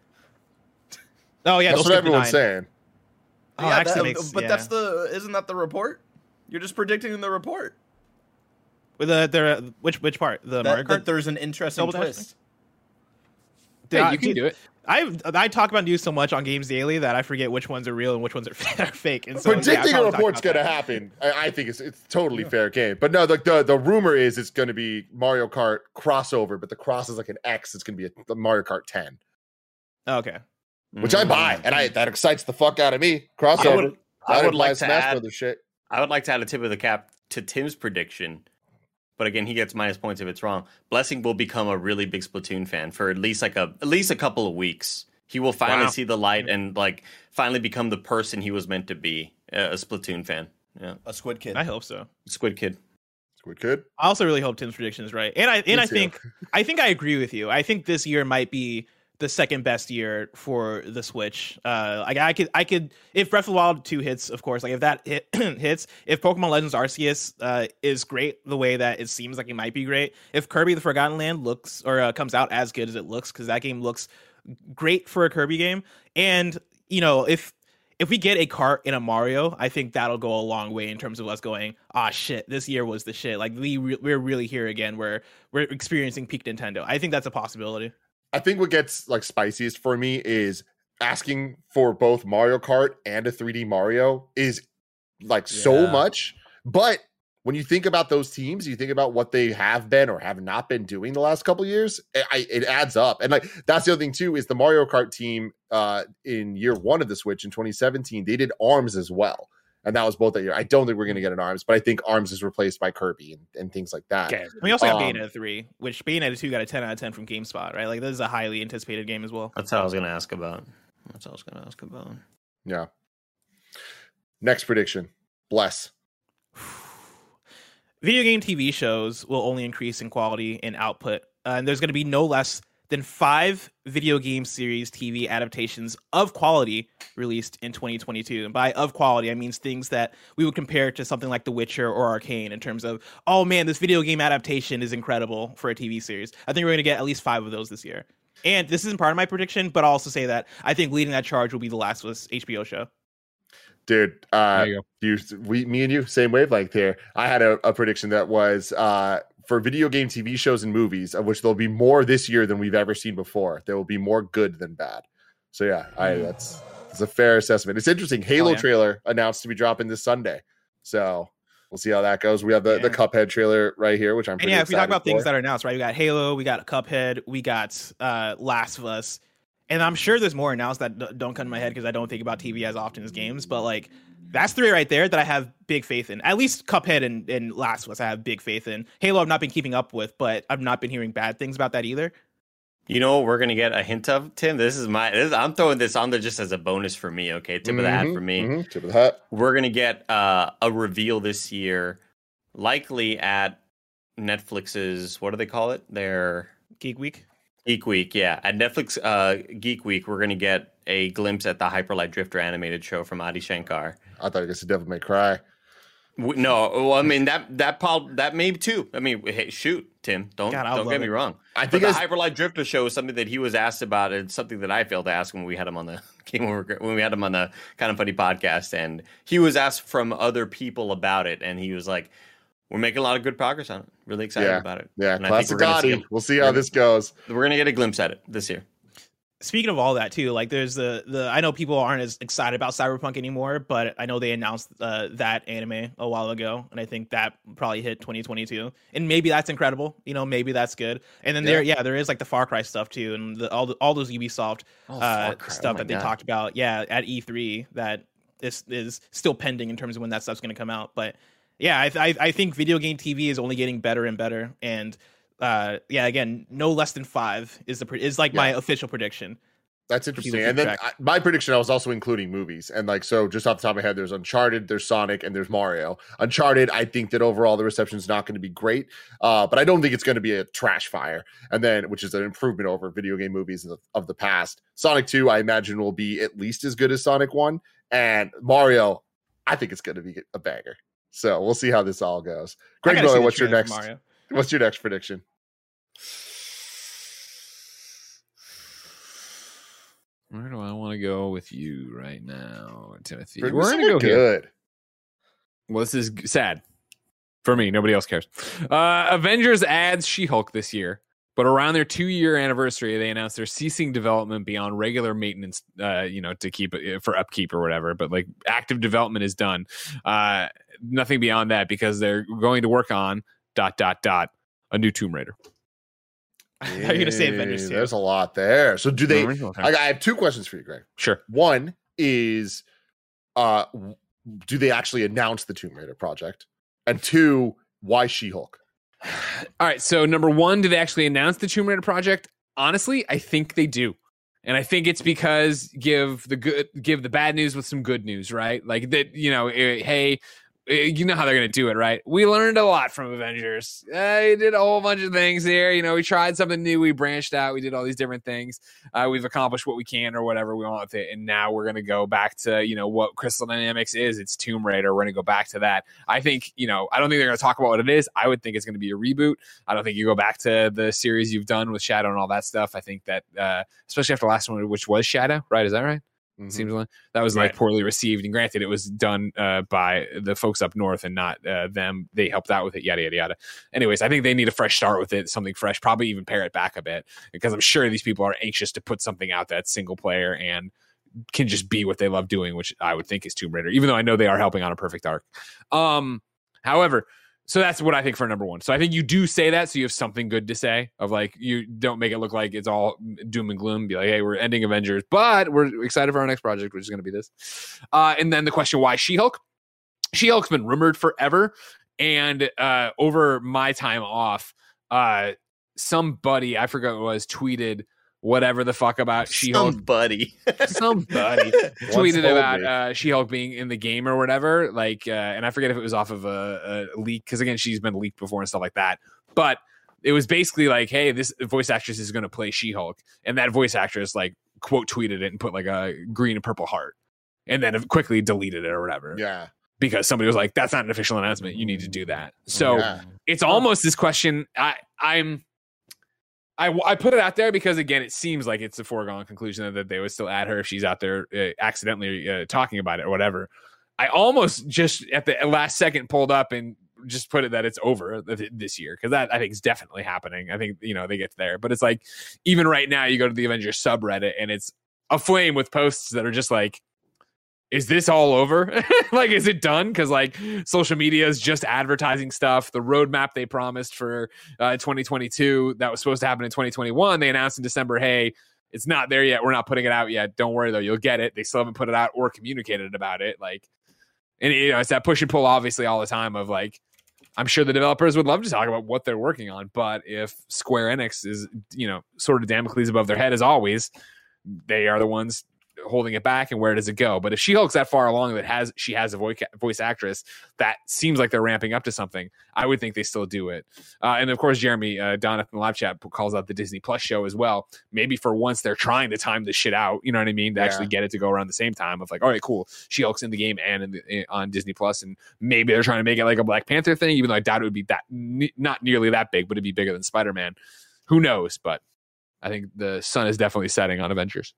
Oh yeah, That's what everyone's 9. saying. Oh, Yeah, actually that- makes- but yeah. that's the isn't that the report? You're just predicting the report. With the, the which which part the Mario That, Kart. that there's an interesting Double dash twist. Yeah, Hey, you can dude, do it. I I talk about news so much on games daily that I forget which ones are real and which ones are, are fake. And so yeah, Predicting a report's going to that. happen. I, I think it's it's totally fair game. But no, the, the the rumor is it's going to be Mario Kart crossover, but the cross is like an X. It's going to be a, the Mario Kart 10, Okay. Which I buy, mm-hmm. and I that excites the fuck out of me. Crossover. I would, I That would like to Smash add, Brothers shit. I would like to add a tip of the cap to Tim's prediction. But again, he gets minus points if it's wrong. Blessing will become a really big Splatoon fan for at least like a at least a couple of weeks. He will finally Wow. see the light and like finally become the person he was meant to be, a Splatoon fan. Yeah, A squid kid. I hope so. Squid Kid. Squid Kid. I also really hope Tim's prediction is right, and I and Me I too. think I think I agree with you. I think this year might be the second best year for the Switch. Uh, like I could I could if Breath of the Wild two hits, of course. Like if that hit, hits, if Pokemon Legends Arceus uh, is great the way that it seems like it might be great. If Kirby the Forgotten Land looks or uh, comes out as good as it looks, because that game looks great for a Kirby game, and you know if if we get a cart in a Mario, I think that'll go a long way in terms of us going, ah, shit, this year was the shit. Like we re- we're really here again. Where we're experiencing peak Nintendo. I think that's a possibility. I think what gets like spiciest for me is asking for both Mario Kart and a 3D Mario is like so much. But when you think about those teams, you think about what they have been or have not been doing the last couple years. It, I, it adds up, and like that's the other thing too is the Mario Kart team uh, in year one of the Switch in 2017 they did Arms as well, and that was both that year. I don't think we're going to get an Arms, but I think Arms is replaced by Kirby and, and things like that. And we also got Um, Bayonetta three, which Bayonetta two got a ten out of ten from GameSpot. Right, like this is a highly anticipated game as well. That's how I was gonna ask about. That's what I was gonna ask about. Yeah. Next prediction, bless. Video game TV shows will only increase in quality and output, uh, and there's going to be no less than five video game series TV adaptations of quality released in 2022. And by of quality, I mean things that we would compare to something like The Witcher or Arcane in terms of, oh man, this video game adaptation is incredible for a TV series. I think we're going to get at least five of those this year. And this isn't part of my prediction, but I'll also say that I think leading that charge will be The Last of Us HBO show. Dude, uh, There you you, we, me and you, same wavelength here. I had a, a prediction that was uh, for video game TV shows and movies, of which there'll be more this year than we've ever seen before. There will be more good than bad. So yeah, I that's that's a fair assessment. It's interesting. Halo yeah. trailer announced to be dropping this Sunday, so we'll see how that goes. We have the, the Cuphead trailer right here, which I'm And yeah, if we talk about things that are announced, right? We got Halo, we got Cuphead, we got uh, Last of Us, and I'm sure there's more announced that d- don't come to my head because I don't think about TV as often as games. But like, that's three right there that I have big faith in. At least Cuphead and, and Last of Us, I have big faith in. Halo, I've not been keeping up with, but I've not been hearing bad things about that either. You know what we're gonna get a hint of, Tim? This is my. This, I'm throwing this on there just as a bonus for me. Okay, tip of the hat Mhm, for me. mhm, tip of the hat. We're gonna get uh, a reveal this year likely at Netflix's what do they call it? Their Geek Week. Geek Week, yeah. At Netflix uh, Geek Week, we're gonna get a glimpse at the Hyper Light Drifter animated show from Adi Shankar. I thought you guys the Devil May Cry. W- No, well, I mean that that prob- that may too. I mean, hey, shoot, Tim, don't God, don't love get me it. wrong. I But think the I s- Hyper Light Drifter show is something that he was asked about, and something that I failed to ask when we had him on the when we when we had him on the kind of funny podcast, and he was asked from other people about it, and he was like, "We're making a lot of good progress on it. Really excited Yeah. about it. yeah, And I think classic we're gonna see Adi. a- We'll see how this goes. We're gonna get a glimpse at it this year. Speaking of all that too, like there's the the I know people aren't as excited about Cyberpunk anymore, but I know they announced uh, that anime a while ago, and I think that probably hit 2022, and maybe that's incredible. You know, maybe that's good. And then there, yeah, there is like the Far Cry stuff too, and the, all the, all those Ubisoft Oh, uh, Far Cry. Oh stuff my that they God. talked about, yeah, at E3 that is is still pending in terms of when that stuff's going to come out. But yeah, I, I I think video game TV is only getting better and better, and uh, yeah, again, no less than five is the is like my official prediction. That's interesting. And then. I, my prediction, I was also including movies. And like, so just off the top of my head, there's Uncharted, there's Sonic, and there's Mario. Uncharted, I think that overall the reception is not going to be great, uh, but I don't think it's going to be a trash fire. And then, which is an improvement over video game movies of, of the past. Sonic 2, I imagine, will be at least as good as Sonic 1. And Mario, I think it's going to be a banger. So we'll see how this all goes. I Greg Miller, what's your next? Mario. What's your next prediction? Where do I want to go with you right now, Timothy? Bring me We're gonna something go here. good. Well, this is sad for me. Nobody else cares. Uh, Avengers adds She Hulk this year, but around their two year anniversary, they announced they're ceasing development beyond regular maintenance, uh, you know, to keep it for upkeep or whatever. But like active development is done. Uh, nothing beyond that because they're going to work on dot dot dot a new Tomb Raider. I thought you gonna say Avengers too. There's a lot there. So do they? I, I have two questions for you, Greg. Sure. One is, uh, do they actually announce the Tomb Raider project? And two, why She-Hulk? All right. So number one, do they actually announce the Tomb Raider project? Honestly, I think they do. And I think it's because give the good give the bad news with some good news, right? Like that, you know, eh, hey, you know how they're gonna do it, right? We learned a lot from Avengers. Uh, we did a whole bunch of things here. You know, we tried something new, we branched out, we did all these different things. Uh, we've accomplished what we can or whatever we want with it, and now we're gonna go back to you know what Crystal Dynamics is. It's Tomb Raider. We're gonna go back to that. I think you know. I don't think they're gonna talk about what it is. I would think it's gonna be a reboot. I don't think you go back to the series you've done with Shadow and all that stuff. I think that, uh, especially after the last one, which was Shadow, right? Is that right? Mhm. Seems like that was like poorly received. And granted, it was done uh, by the folks up north and not uh, them. They helped out with it, yada yada yada. Anyways, I think they need a fresh start with it, something fresh. Probably even pare it back a bit because I'm sure these people are anxious to put something out that's single player and can just be what they love doing, which I would think is Tomb Raider. Even though I know they are helping on a Perfect Dark. Um, however, so that's what I think for number one. So I think you do say that, so you have something good to say of like you don't make it look like it's all doom and gloom. Be like, hey, we're ending Avengers, but we're excited for our next project, which is going to be this. Uh, and then the question, why She Hulk? She Hulk's been rumored forever, and uh, over my time off, uh, somebody I forgot was tweeted whatever the fuck about She Hulk Somebody. somebody tweeted about uh, She-Hulk being in the game or whatever. Like, uh, and I forget if it was off of a, a leak because again, she's been leaked before and stuff like that. But it was basically like, hey, this voice actress is going to play She-Hulk, and that voice actress like quote tweeted it and put like a green and purple heart, and then quickly deleted it or whatever Yeah. because somebody was like, that's not an official announcement. You need to do that. So Yeah. it's almost this question. I I'm I I put it out there because again, it seems like it's a foregone conclusion that they would still add her if she's out there uh, accidentally uh, talking about it or whatever. I almost just at the last second pulled up and just put it that it's over th- this year because that I think is definitely happening. I think you know they get there, but it's like even right now you go to the Avengers subreddit and it's aflame with posts that are just like is this all over? like, is it done? Because like social media is just advertising stuff. The roadmap they promised for uh, 2022 that was supposed to happen in 2021, they announced in December, hey, it's not there yet. We're not putting it out yet. Don't worry though, you'll get it. They still haven't put it out or communicated about it. Like, and you know, it's that push and pull, obviously, all the time of like. I'm sure the developers would love to talk about what they're working on, but if Square Enix is, you know, sort of Damocles above their head as always, they are the ones holding it back and where does it go? But if She Hulk's that far along that has she has a voice voice actress that seems like they're ramping up to something, I would think they still do it. Uh, and of course, Jeremy uh, Donathan live chat calls out the Disney Plus show as well. Maybe for once they're trying to time this shit out. You know what I mean? To Yeah. actually get it to go around the same time of like, all right, cool. She Hulk's in the game and in the, in, on Disney Plus, and maybe they're trying to make it like a Black Panther thing. Even though I doubt it would be that ne- not nearly that big, but it'd be bigger than Spider Man. Who knows? But I think the sun is definitely setting on Avengers.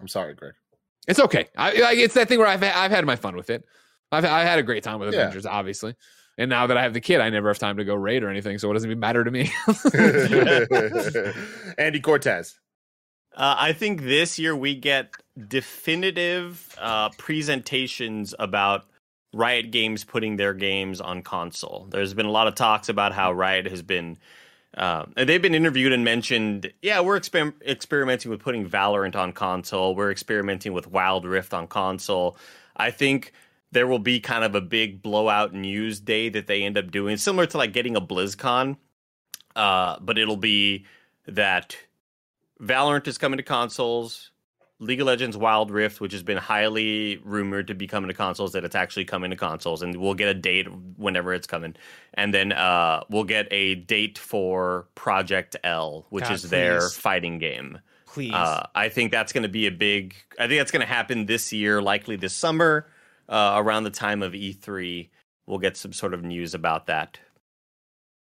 I'm sorry, Greg. It's okay. I, I, it's that thing where I've I've had my fun with it. I've I had a great time with Yeah. Avengers, obviously. And now that I have the kid, I never have time to go raid or anything, so it doesn't even matter to me. Andy Cortez. Uh, I think this year we get definitive uh, presentations about Riot Games putting their games on console. There's been a lot of talks about how Riot has been. Uh, they've been interviewed and mentioned, yeah, we're exper- experimenting with putting Valorant on console. We're experimenting with Wild Rift on console. I think there will be kind of a big blowout news day that they end up doing, similar to like getting a BlizzCon, uh, but it'll be that Valorant is coming to consoles. League of Legends Wild Rift, which has been highly rumored to be coming to consoles, that it's actually coming to consoles, and we'll get a date whenever it's coming. And then uh, we'll get a date for Project L, which God, is their fighting game. Please. Uh, I think that's going to be a big. I think that's going to happen this year, likely this summer, uh, around the time of E3. We'll get some sort of news about that.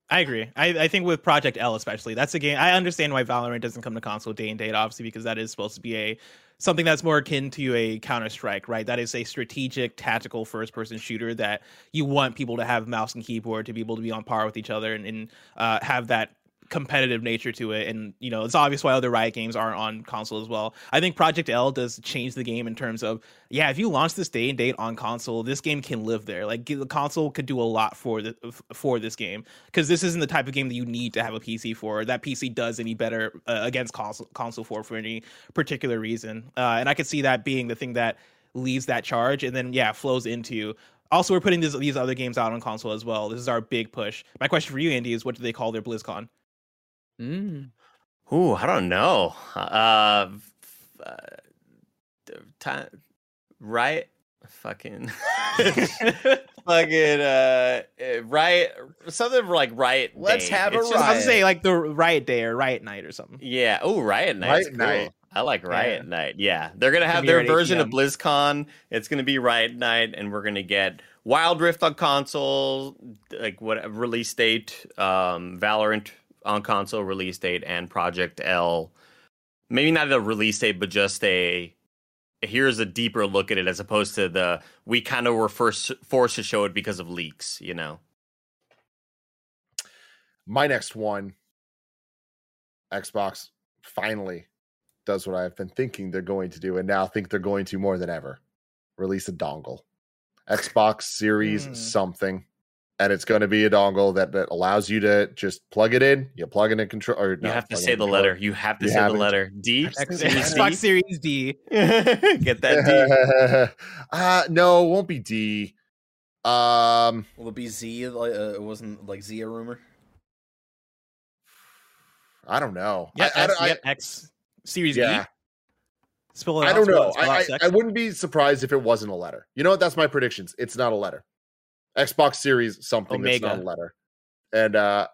I agree. I, I think with Project L especially, that's a game. I understand why Valorant doesn't come to console day and date, obviously, because that is supposed to be a something that's more akin to a Counter Strike, right? That is a strategic, tactical first person shooter that you want people to have mouse and keyboard to be able to be on par with each other and, and uh, have that competitive nature to it and you know it's obvious why other riot games aren't on console as well. I think project l does change the game in terms of yeah if you launch this day and date on console this game can live there. Like the console could do a lot for the for this game because this isn't the type of game that you need to have a pc for. That pc does any better uh, against console console for for any particular reason. Uh, and i could see that being the thing that leads that charge and then yeah flows into also we're putting this, these other games out on console as well. This is our big push. My question for you andy is what do they call their blizzcon Mm. Ooh, I don't know. Uh, f- uh time, right? Fucking, fucking, uh, uh, right? Something like riot. Let's Day. have a It's I just- was riot. gonna say like the riot day or riot night or something. Yeah. Oh, Riot Night. Riot cool. Night. I like Riot Yeah. Night. Yeah, they're gonna have their version of BlizzCon. It's gonna be Riot Night, and we're gonna get Wild Rift on console, like what release date, um, Valorant on console release date, and Project L. Maybe not a release date, but just a here's a deeper look at it, as opposed to the we kind of were first forced to show it because of leaks. You know. My next one, Xbox finally does what I've been thinking they're going to do, and now think they're going to more than ever. Release a dongle, Xbox Series Hmm. something, and it's going to be a dongle that, that allows you to just plug it in. You plug in a control, or You have to say the controller. letter. You have to You say the haven't- letter D. X- Series D? Xbox Series D. Get that D. uh, no, it won't be D. Um, Will it be Z? Like, uh, it wasn't like Z a rumor. I don't know. Yeah, I, I, X, I- yep, X Series yeah. E. Spill it I don't spill know. it- spill I, I. I wouldn't be surprised if it wasn't a letter. You know what? That's my predictions. It's not a letter. Xbox Series something that's not a letter, and uh,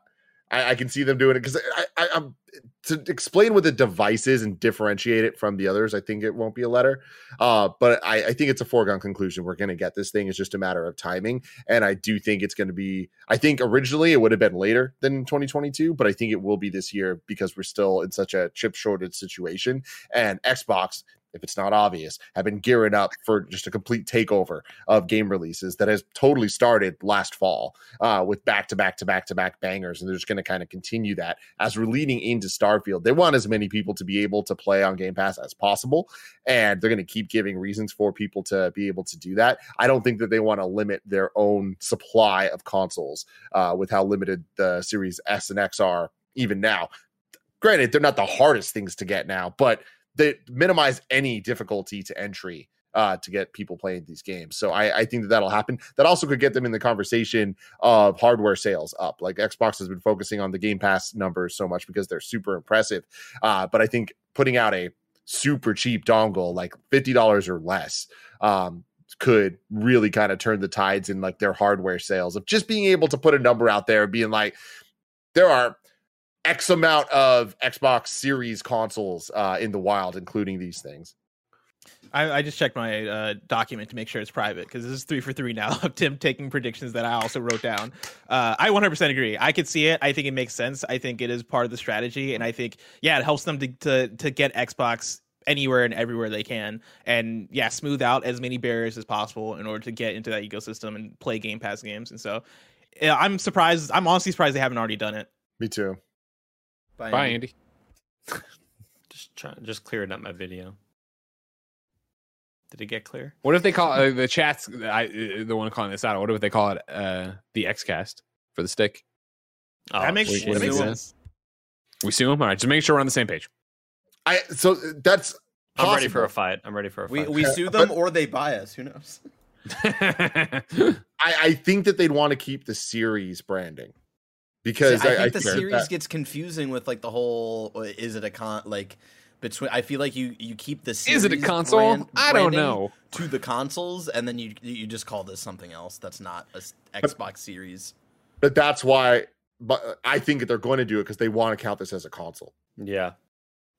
I, I can see them doing it because I, I, I'm to explain what the device is and differentiate it from the others. I think it won't be a letter, uh, but I, I think it's a foregone conclusion. We're going to get this thing. It's just a matter of timing, and I do think it's going to be. I think originally it would have been later than 2022, but I think it will be this year because we're still in such a chip shortage situation, and Xbox if it's not obvious, have been gearing up for just a complete takeover of game releases that has totally started last fall uh, with back to back to back to back bangers. And they're just going to kind of continue that as we're leading into Starfield. They want as many people to be able to play on Game Pass as possible. And they're going to keep giving reasons for people to be able to do that. I don't think that they want to limit their own supply of consoles uh, with how limited the Series S and X are even now. Granted, they're not the hardest things to get now, but they minimize any difficulty to entry uh, to get people playing these games. So I, I think that that'll happen. That also could get them in the conversation of hardware sales up. Like Xbox has been focusing on the Game Pass numbers so much because they're super impressive. Uh, but I think putting out a super cheap dongle, like fifty dollars or less, um, could really kind of turn the tides in like their hardware sales of just being able to put a number out there, being like, there are X amount of Xbox Series consoles uh, in the wild, including these things. I, I just checked my uh, document to make sure it's private because this is three for three now of Tim taking predictions that I also wrote down. Uh, I 100% agree. I could see it. I think it makes sense. I think it is part of the strategy, and I think yeah, it helps them to to, to get Xbox anywhere and everywhere they can, and yeah, smooth out as many barriers as possible in order to get into that ecosystem and play Game Pass games. And so, yeah, I'm surprised. I'm honestly surprised they haven't already done it. Me too. Bye, Andy. Just try, just clearing up my video. Did it get clear? What if they call uh, the chats? I, uh, the one calling this out. What if they call it uh, the XCast for the stick? Oh, that makes, wait, that makes sense. We sue them. All right, just make sure we're on the same page. I so that's I'm ready for a fight. I'm ready for a fight. we sue them or they buy us. Who knows? I, I think that they'd want to keep the series branding because See, I, I, think the that- series gets confusing with like the whole. uh, Is it a con? Like between, I feel like you you keep the series Is it a console? brand- I don't know. to the consoles, and then you you just call this something else that's not a Xbox Series. but that's why. But I think they're going to do it because they want to count this as a console. yeah,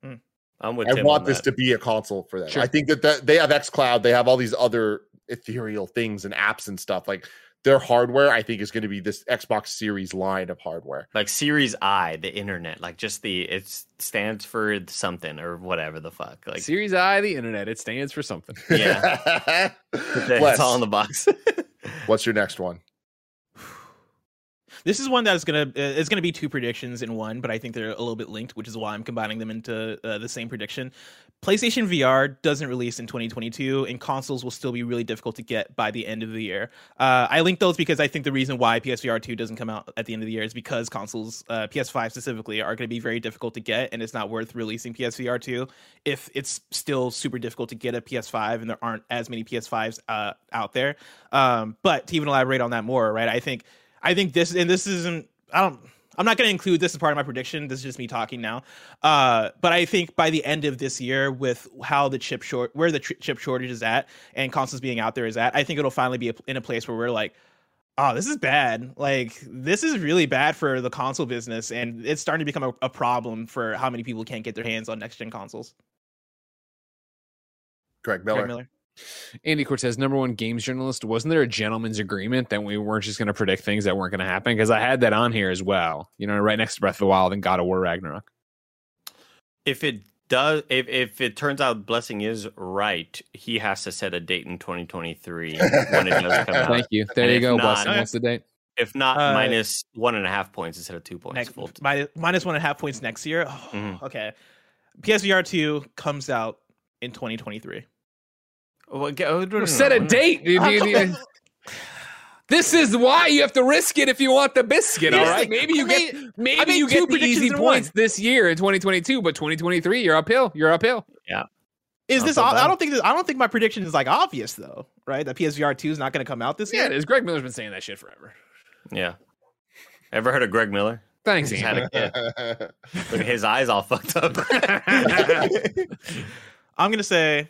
Hmm. I'm with. I Tim want this to be a console for them. Sure. I think that, that they have XCloud, they have all these other ethereal things and apps and stuff. Like their hardware, I think, is going to be this Xbox Series line of hardware. like Series I, the internet, like just the it stands for something or whatever the fuck. Like Series I, the internet. It stands for something. yeah, Wes, it's all in the box. what's your next one? This is one that's gonna uh, it's gonna be two predictions in one, but I think they're a little bit linked, which is why I'm combining them into uh, the same prediction. PlayStation VR doesn't release in 2022, and consoles will still be really difficult to get by the end of the year. Uh, I link those because I think the reason why PSVR 2 doesn't come out at the end of the year is because consoles, uh, PS5 specifically, are going to be very difficult to get, and it's not worth releasing PSVR 2 if it's still super difficult to get a PS5 and there aren't as many PS5s uh, out there. Um, but to even elaborate on that more, right? I think I think this and this isn't I don't I'm not going to include this as part of my prediction. This is just me talking now. Uh, but I think by the end of this year, with how the chip short, where the tr- chip shortage is at, and consoles being out there is at, I think it'll finally be a, in a place where we're like, oh, this is bad. Like this is really bad for the console business, and it's starting to become a, a problem for how many people can't get their hands on next gen consoles. Greg Miller. Greg Miller. Andy Cortez, number one games journalist. Wasn't there a gentleman's agreement that we weren't just going to predict things that weren't going to happen? Because I had that on here as well. You know, right next to Breath of the Wild and God of War Ragnarok. if it does, if if it turns out Blessing is right, he has to set a date in 2023 when it does come out. Thank you. There And you go, not- Blessing. What's the date? If not, Uh, minus one and a half points instead of two points. Next, Full- minus, minus one and a half points next year. Oh, Mhm. Okay. PSVR 2 comes out in 2023. Well, get- oh, no, no, Set a date, dude. You- you- This is why you have to risk it if you want the biscuit. All Here's right, the- maybe you I get made- maybe I made you two get the easy points one. this year in 2022, but 2023 you're uphill. You're uphill. Yeah. Is Not this? so I don't think. This, I don't think my prediction is like obvious though, right? That PSVR two is not going to come out this Yeah, year. it is. Greg Miller's been saying that shit forever. Yeah. Ever heard of Greg Miller? Thanks, He's Andy. had a kid. Look at his eyes all fucked up. I'm going to say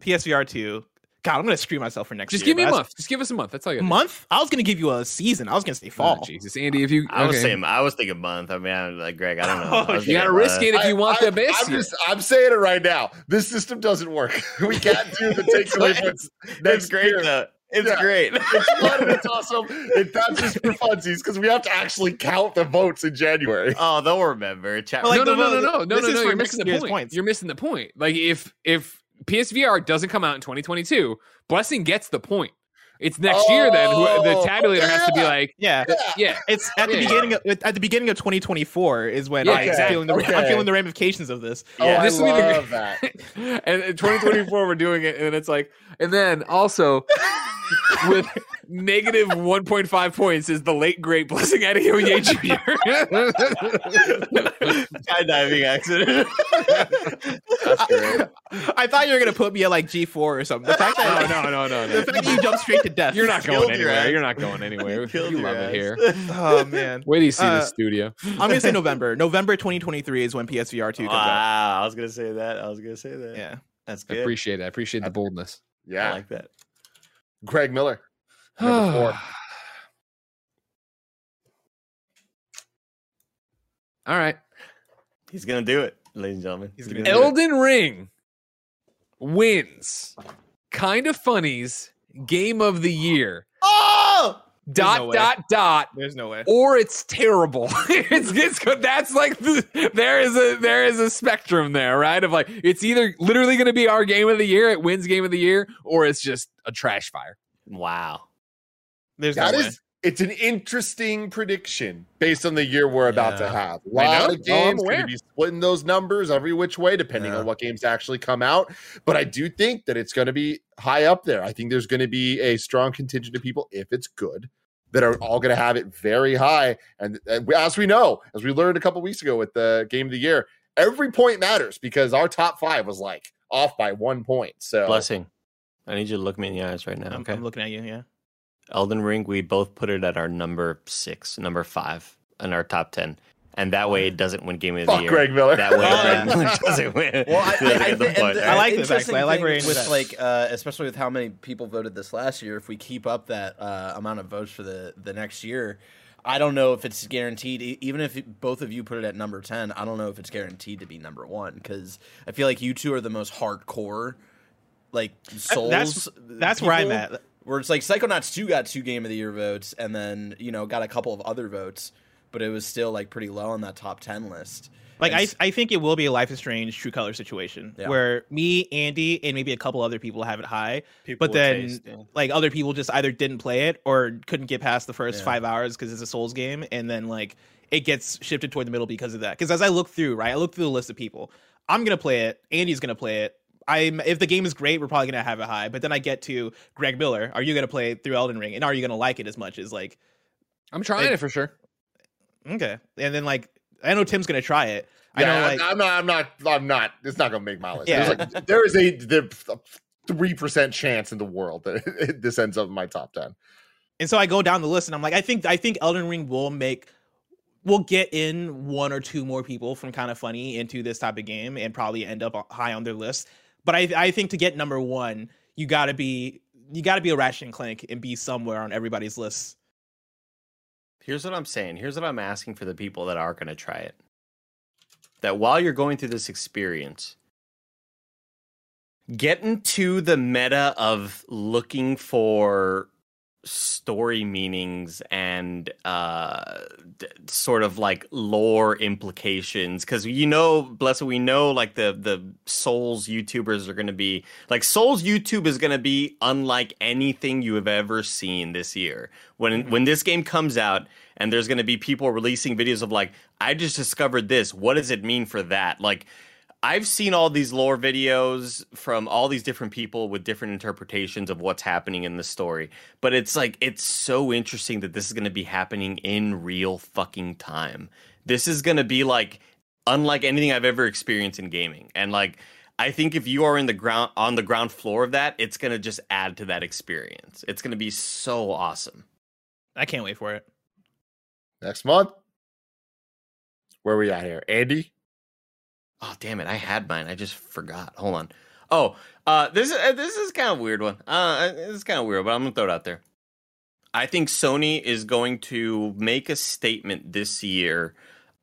PSVR two. God, I'm going to screw myself for next Just year. give me a month. Just give us a month. That's all you that's- got. Month? I was going to give you a season. I was going to say Oh, fall. Jesus, Andy, if you I was okay. saying, I was thinking month. I mean, I'm like Greg, I don't know. Oh, I you got to risk it if you want I- the best. I'm, just, I'm saying it right now. This system doesn't work. We can't do the takeaway points. It's next great year. though. It's Yeah. great. It's fun and it's awesome. It, that's just for funsies because we have to actually count the votes in January. oh, they'll remember. Chat. Well, like, no, no, the no, no, vote- no, no, no, no. You're missing the point. points. You're missing the point. Like if if PSVR doesn't come out in 2022, Blessing gets the point. It's next year then. Who, the Oh, tabulator has to be like, Yeah. yeah, It's at the Yeah. beginning of at the beginning of 2024 is when Yeah, I'm exactly. feeling the I'm feeling the ramifications of this. Oh, Yeah, I this will be the- love that. and in 2024 we're doing it, and it's like, and then also with negative 1.5 points is the late great Blessing Adeoye Jr. Skydiving accident. That's great. I thought you were gonna put me at like G four or something. The fact that no, no, no, no, the fact that you jump straight to death. You're not going anywhere. ass. You're not going anywhere. Killed You your love it here. Oh man. Wait till you see Uh, the studio. I'm gonna say November. November 2023 is when PSVR two comes out. Wow, I was gonna say that. I was gonna say that. Yeah. that's good. I good. appreciate it. I appreciate the boldness. Yeah, I Yeah. like that. Greg Miller. Number four. All right. He's gonna do it, ladies and gentlemen. He's He's gonna gonna do do it. Elden Ring wins. Kind of funnies game of the year. Oh, Dot no dot dot. There's no way. Or it's terrible. it's, it's good. That's like the, there is a there is a spectrum there, right? Of like it's either literally going to be our game of the year, it wins game of the year, or it's just a trash fire. wow. There's That no way. is it's an interesting prediction based on the year we're about to have. A I lot of oh, I'm games going to be splitting those numbers every which way, depending Yeah. on what games actually come out. But I do think that it's going to be high up there. I think there's going to be a strong contingent of people, if it's good, that are all going to have it very high. And, and we- as we know, as we learned a couple weeks ago with the game of the year, every point matters because our top five was like off by one point. So Blessing. I need you to look me in the eyes right now. I'm, okay. I'm looking at you. Yeah. Elden Ring, we both put it at our number six, number five in our top ten, and that way it doesn't win Game of the Year. Greg Miller. That way, Greg. Miller doesn't win. Well, I, I, I, the think- point, the I like right? this, actually. I like thing where with like, uh, especially with how many people voted this last year. If we keep up that uh, amount of votes for the the next year, I don't know if it's guaranteed. Even if both of you put it at number ten, I don't know if it's guaranteed to be number one because I feel like you two are the most hardcore, like souls. That's that's where I'm at. Where it's like Psychonauts two got two Game of the Year votes, and then you know got a couple of other votes, but it was still like pretty low on that top ten list. Like And I, s- I think it will be a Life is Strange True Color situation Yeah. where me, Andy, and maybe a couple other people have it high, People but then taste, yeah. like other people just either didn't play it or couldn't get past the first Yeah. five hours because it's a Souls game, and then like it gets shifted toward the middle because of that. Because as I look through, right, I look through the list of people. I'm gonna play it. Andy's gonna play it. I'm if the game is great, we're probably gonna have it high. But then I get to Greg Miller. Are you gonna play through Elden Ring, and are you gonna like it as much as like I'm trying Like- it for sure. okay? And then like I know Tim's gonna try it. I Yeah, know like I'm not. I'm not. I'm not. It's not going to make my list. Yeah. Like, there is a three percent chance in the world that this ends up in my top ten. And so I go down the list and I'm like, I think I think Elden Ring will make will get in one or two more people from kind of funny into this type of game and probably end up uh, high on their list. But I I think to get number one, you gotta be you gotta be a Ratchet and Clank and be somewhere on everybody's list. Here's what I'm saying. Here's what I'm asking for the people that are to try it. That while you're going through this experience, get into the meta of looking for story meanings and uh d- sort of like lore implications. Because you know blessed we know like the the souls youtubers are going to be like souls youtube is going to be unlike anything you have ever seen this year. When when this game comes out and there's going to be people releasing videos of like i just discovered this. What does it mean for that? Like I've seen all these lore videos from all these different people with different interpretations of what's happening in the story. But it's like it's so interesting that this is going to be happening in real fucking time. This is going to be like unlike anything I've ever experienced in gaming. And like I think if you are in the ground on the ground floor of that, it's going to just add to that experience. It's going to be so awesome. I can't wait for it. Next month. Where are we at here, Andy? Oh damn it! I had mine. I just forgot. Hold on. Oh, uh, this is uh, this is kind of a weird one. Uh, this is kind of weird, but I'm gonna throw it out there. I think Sony is going to make a statement this year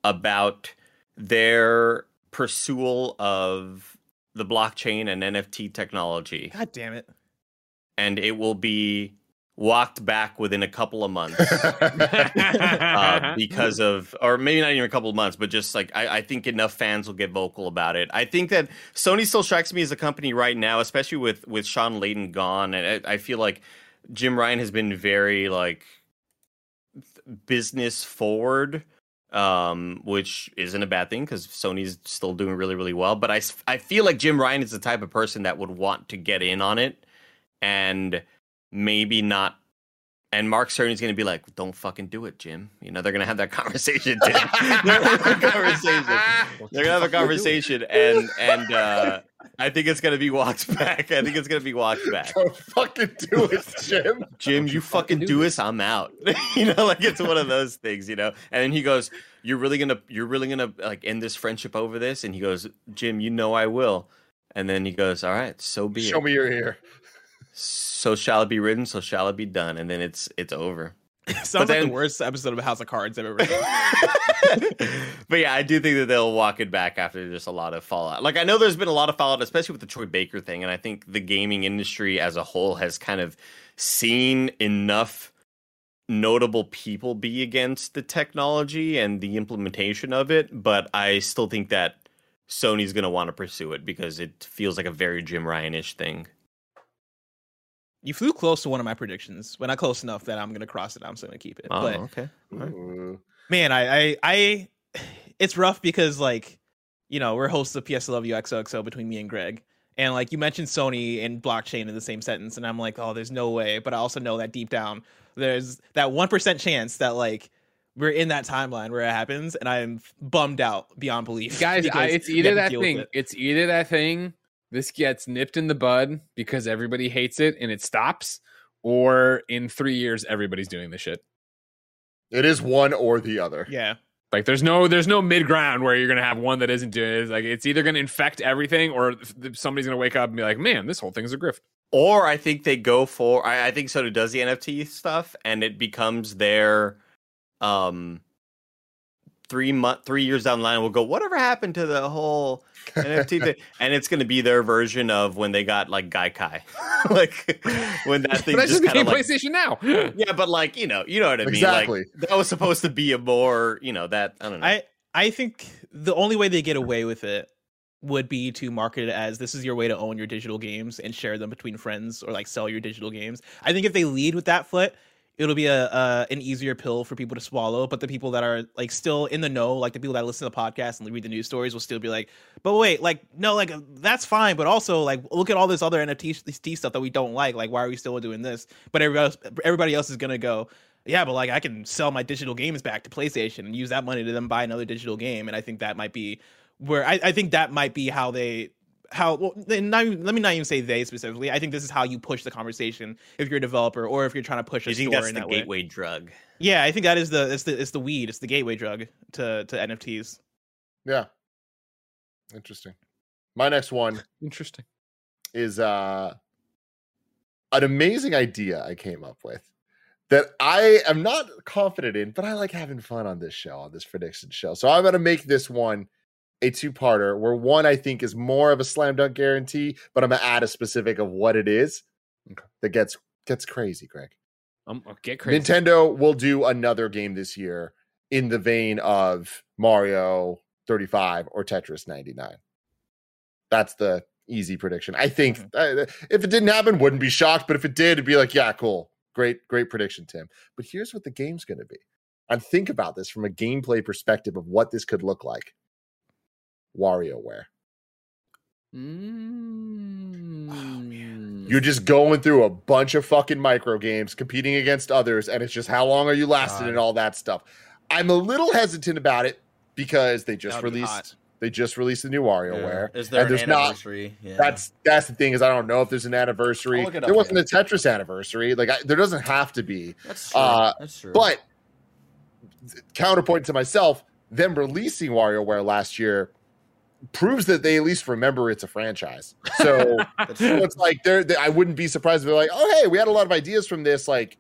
about their pursuit of the blockchain and NFT technology, God damn it. and it will be walked back within a couple of months. uh, because of, or maybe not even a couple of months, but just like I, I think enough fans will get vocal about it. I think that Sony still strikes me as a company right now, especially with with Shawn Layden gone, and I, I feel like Jim Ryan has been very like business forward. Um, which isn't a bad thing because Sony's still doing really, really well. But I, I feel like Jim Ryan is the type of person that would want to get in on it and maybe not. And Mark Cerny's going to be like, "Don't fucking do it, Jim." You know, they're going to have that conversation. Tim. they're going to have a conversation. They're going to have a conversation, and and uh, I think it's going to be walked back. I think it's going to be walked back. Don't fucking do it, Jim. Jim, you fucking do this, I'm out. you know, like it's one of those things, you know. And then he goes, "You're really gonna, you're really gonna like end this friendship over this?" And he goes, "Jim, you know I will." And then he goes, "All right, so be Show it. Show me your ear. So shall it be written, so shall it be done." And then it's it's over. Sounds like then- the worst episode of House of Cards I've ever seen. but yeah, I do think that they'll walk it back after just a lot of fallout. Like I know there's been a lot of fallout, especially with the Troy Baker thing, and I think the gaming industry as a whole has kind of seen enough notable people be against the technology and the implementation of it. But I still think that Sony's going to want to pursue it because it feels like a very Jim Ryan-ish thing. You flew close to one of my predictions, but not close enough that I'm gonna cross it. I'm still gonna keep it. Oh, but okay. All right. Ooh. man, I, I, I, it's rough because like, you know, we're hosts of PSLW XOXO between me and Greg, and like you mentioned Sony and blockchain in the same sentence, and I'm like, oh, there's no way. But I also know that deep down, there's that one percent chance that like we're in that timeline where it happens, and I'm bummed out beyond belief. Guys, I, it's either that thing. it. It's either that thing. This gets nipped in the bud because everybody hates it and it stops, or in three years everybody's doing this shit. It is one or the other. Yeah, Like there's no there's no mid ground where you're gonna have one that isn't doing it. It's like it's either gonna infect everything or somebody's gonna wake up and be like, man, this whole thing's a grift. Or I think they go for I, I think Soda does the NFT stuff and it becomes their um three month three years down the line we'll go, whatever happened to the whole NFT thing? And it's gonna be their version of when they got like Gaikai. like when that thing But just just kind became of like PlayStation now. Yeah, but like, you know, you know what I mean. Exactly. Like that was supposed to be a more, you know, that I don't know. I I think the only way they get away with it would be to market it as this is your way to own your digital games and share them between friends or like sell your digital games. I think if they lead with that foot, it'll be a, an easier pill for people to swallow. But the people that are like still in the know, like the people that listen to the podcast and read the news stories, will still be like, "But wait, like no, like that's fine, but also like look at all this other NFT stuff that we don't like. Like why are we still doing this?" But everybody else, everybody else is gonna go, yeah, but like I can sell my digital games back to PlayStation and use that money to then buy another digital game, and I think that might be where I, I think that might be how they how well then not, even- let me not even say they specifically. I think this is how you push the conversation if you're a developer or if you're trying to push a you think store that's in the that way. gateway drug. Yeah, I think that is the it's the it's the weed, it's the gateway drug to to NFTs. Yeah. Interesting. My next one Interesting. is uh an amazing idea I came up with that I am not confident in, but I like having fun on this show, on this prediction show. So I'm gonna make this one a two-parter where one I think is more of a slam dunk guarantee, but I'm gonna add a specific of what it is that gets gets crazy, Greg. Um, oh, get crazy. Nintendo will do another game this year in the vein of Mario 35 or Tetris 99. That's the easy prediction. I think uh, if it didn't happen, wouldn't be shocked. But if it did, it'd be like, yeah, cool, great, great prediction, Tim. But here's what the game's to be. And think about this from a gameplay perspective of what this could look like. WarioWare. Mm. You're just going through a bunch of fucking micro games, competing against others, and it's just how long are you lasting God. and all that stuff. I'm a little hesitant about it because they just released they just released the new WarioWare. Is there and an there's not yeah. that's that's the thing is I don't know if there's an anniversary. I'll look it There wasn't a Tetris anniversary. Like I, there doesn't have to be. that's true. uh, that's true. But counterpoint to myself, them releasing WarioWare last year proves that they at least remember it's a franchise. So so it's like they're, they, I wouldn't be surprised if they're like, oh hey, we had a lot of ideas from this. Like,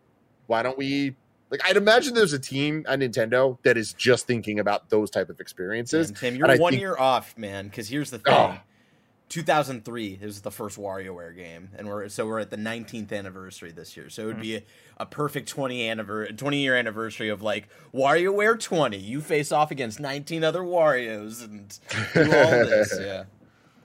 why don't we? Like, I'd imagine there's a team at Nintendo that is just thinking about those type of experiences. Man, Tim, you're I one think- year off, man. Because here's the oh, thing: Oh. 2003 is the first WarioWare game, and we're so we're at the 19th anniversary this year. So it would be mm-hmm. a, a perfect 20 anniver- 20 year anniversary of like WarioWare 20. You face off against 19 other Wario's and do all this. Yeah,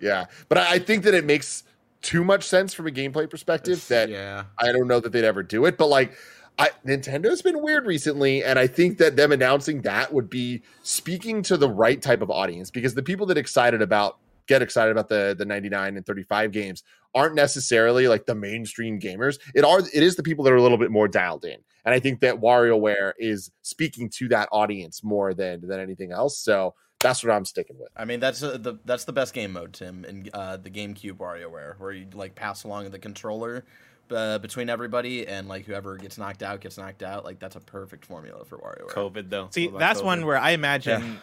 Yeah, but I, think that it makes too much sense from a gameplay perspective that yeah. I don't know that they'd ever do it. But like, I, Nintendo's been weird recently, and I think that them announcing that would be speaking to the right type of audience because the people that excited about get excited about the the 99 and 35 games aren't necessarily like the mainstream gamers. It are it is the people that are a little bit more dialed in. And I think that WarioWare is speaking to that audience more than than anything else. So that's what I'm sticking with. I mean, that's uh, the that's the best game mode, Tim, in uh, the GameCube WarioWare, where you like pass along the controller uh, between everybody, and like whoever gets knocked out gets knocked out. Like that's a perfect formula for WarioWare. COVID though. See, What about that's one where I imagine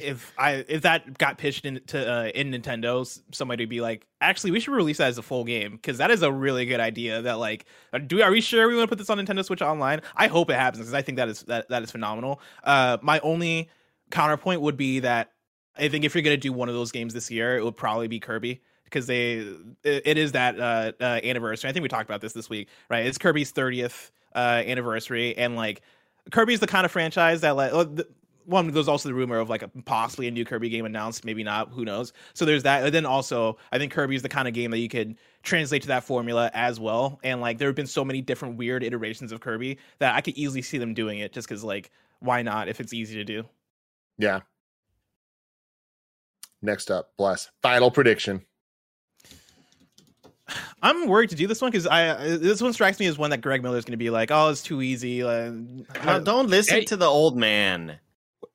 if I if that got pitched into uh, in Nintendo, somebody would be like, actually, we should release that as a full game because that is a really good idea. That like, uh, do are we sure we want to put this on Nintendo Switch Online? I hope it happens because I think that is that that is phenomenal. Uh, my only counterpoint would be that I think if you're gonna do one of those games this year, it would probably be Kirby because they it, is that uh, uh, anniversary. I think we talked about this this week, right? It's Kirby's 30th uh, anniversary, and like Kirby's the kind of franchise that like. The- one, there's also the rumor of like a, possibly a new Kirby game announced, maybe not, who knows. So there's that. And then also, I think Kirby is the kind of game that you could translate to that formula as well. And like, there have been so many different weird iterations of Kirby that I could easily see them doing it just because, like, why not if it's easy to do? Yeah. Next up, bless. Final prediction. I'm worried to do this one because I uh, this one strikes me as one that Greg Miller is going to be like, oh, it's too easy. Uh, don't listen Hey. to the old man.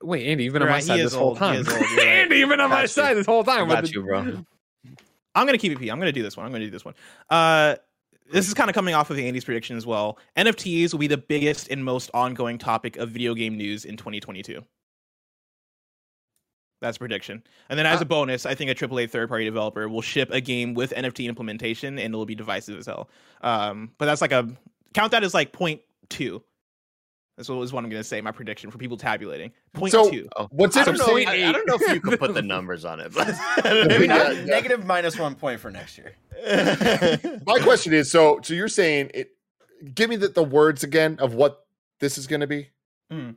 Wait, Andy, you've been on You're my right, side this whole old, he time. old, right. Andy, you've been on my you. side this whole time. Got the- you, bro. I'm gonna keep it P. I'm gonna do this one. I'm gonna do this one. Uh, this is kind of coming off of Andy's prediction as well. NFTs will be the biggest and most ongoing topic of video game news in 2022. That's a prediction. And then as a bonus, I think a AAA third party developer will ship a game with NFT implementation and it'll be divisive as hell. Um, but that's like a count that as like point two. That's what is what I'm gonna say. My prediction for people tabulating point So- two. Oh, What's I don't, know, interesting? I, I don't know if you can put the numbers on it. But Maybe not yeah. negative minus one point for next year. My question is so so you're saying it give me the, the words again of what this is going to be? Hmm.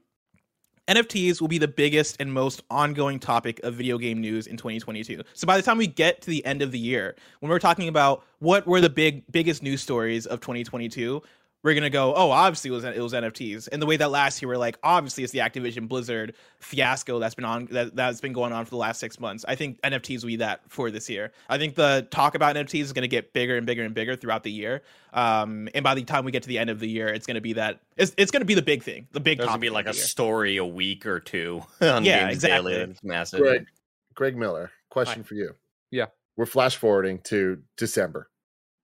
NFTs will be the biggest and most ongoing topic of video game news in 2022. So by the time we get to the end of the year, when we're talking about what were the big biggest news stories of 2022, we're gonna go, oh, obviously it was it was NFTs. And the way that last year we're like, obviously it's the Activision Blizzard fiasco that's been on that, that's been going on for the last six months. I think NFTs will be that for this year. I think the talk about NFTs is gonna get bigger and bigger and bigger throughout the year. Um, and by the time we get to the end of the year, it's gonna be that it's, it's gonna be the big thing, the big There's gonna be like a year. story a week or two on Yeah, Games exactly. Daily. It's massive. Greg, Greg Miller, question for you. Yeah. We're flash forwarding to December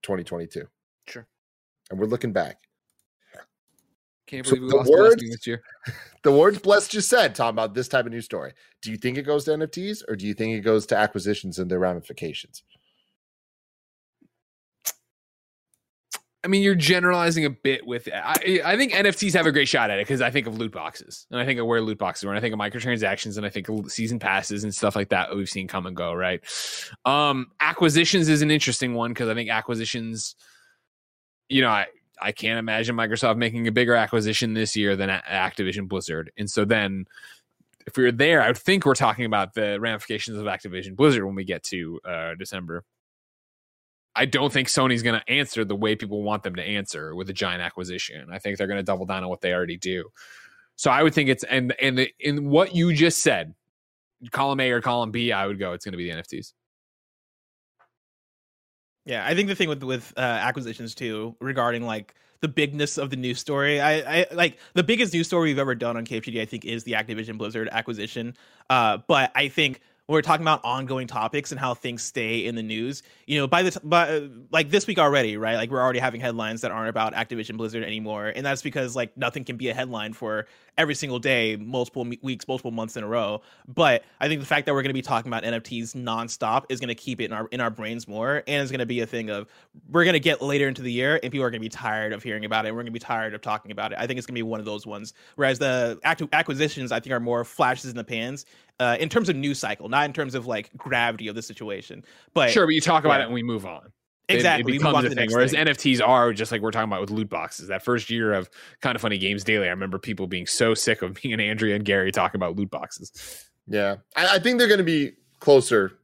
2022. Sure. And we're looking back. Can't believe we the lost words- this year. The words Bless just said, talking about this type of news story. Do you think it goes to NFTs or do you think it goes to acquisitions and their ramifications? I mean, you're generalizing a bit with. I, I think NFTs have a great shot at it because I think of loot boxes, and I think of where loot boxes are, and I think of microtransactions, and I think of season passes and stuff like that that we've seen come and go. Right. Um, acquisitions is an interesting one because I think acquisitions. You know, I I can't imagine Microsoft making a bigger acquisition this year than Activision Blizzard, and so then. If we were there, I would think we're talking about the ramifications of Activision Blizzard when we get to uh, December. I don't think Sony's going to answer the way people want them to answer with a giant acquisition. I think they're going to double down on what they already do. So I would think it's and and in what you just said, column A or column B, I would go. It's going to be the NFTs. Yeah, I think the thing with with uh, acquisitions too, regarding like the bigness of the news story, I, I like the biggest news story we've ever done on KFGD. I think is the Activision Blizzard acquisition. Uh, but I think when we're talking about ongoing topics and how things stay in the news, you know, by the t- by, uh, like this week already, right? Like we're already having headlines that aren't about Activision Blizzard anymore, and that's because like nothing can be a headline for every single day, multiple me- weeks, multiple months in a row. But I think the fact that we're going to be talking about NFTs nonstop is going to keep it in our in our brains more, and it's going to be a thing of we're going to get later into the year, and people are going to be tired of hearing about it. And we're going to be tired of talking about it. I think it's going to be one of those ones. Whereas the active acquisitions, I think, are more flashes in the pans uh, in terms of news cycle, not in terms of like gravity of the situation. But Sure, but you talk about yeah. it and we move on. Exactly, it, we move on becomes a thing. Whereas thing. NFTs are just like we're talking about with loot boxes. That first year of Kinda Funny Games Daily, I remember people being so sick of being and Andrea and Gary talking about loot boxes. Yeah. I, I think they're going to be closer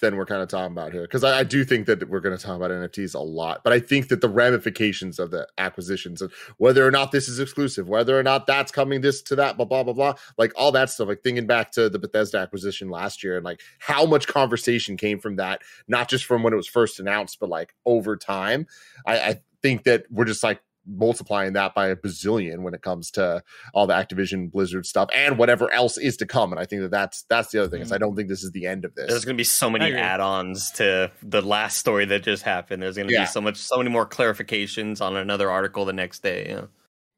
than we're kind of talking about here because I, I do think that we're going to talk about NFTs a lot, but I think that the ramifications of the acquisitions and whether or not this is exclusive, whether or not that's coming this to that, blah blah blah blah, like all that stuff. Like thinking back to the Bethesda acquisition last year and like how much conversation came from that, not just from when it was first announced, but like over time. I, I think that we're just like multiplying that by a bazillion when it comes to all the Activision Blizzard stuff and whatever else is to come. And I think that that's that's the other thing is I don't think this is the end of this. There's going to be so many add-ons to the last story that just happened. There's going to Yeah. be so much, so many more clarifications on another article the next day. Yeah.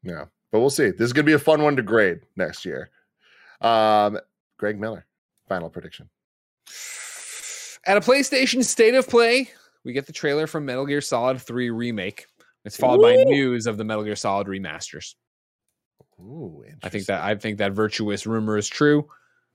Yeah, but we'll see. This is going to be a fun one to grade next year. Um, Greg Miller, final prediction. At a PlayStation State of Play, we get the trailer from Metal Gear Solid 3 Remake. It's followed by news of the Metal Gear Solid remasters. Ooh, I think that I think that Virtuos rumor is true.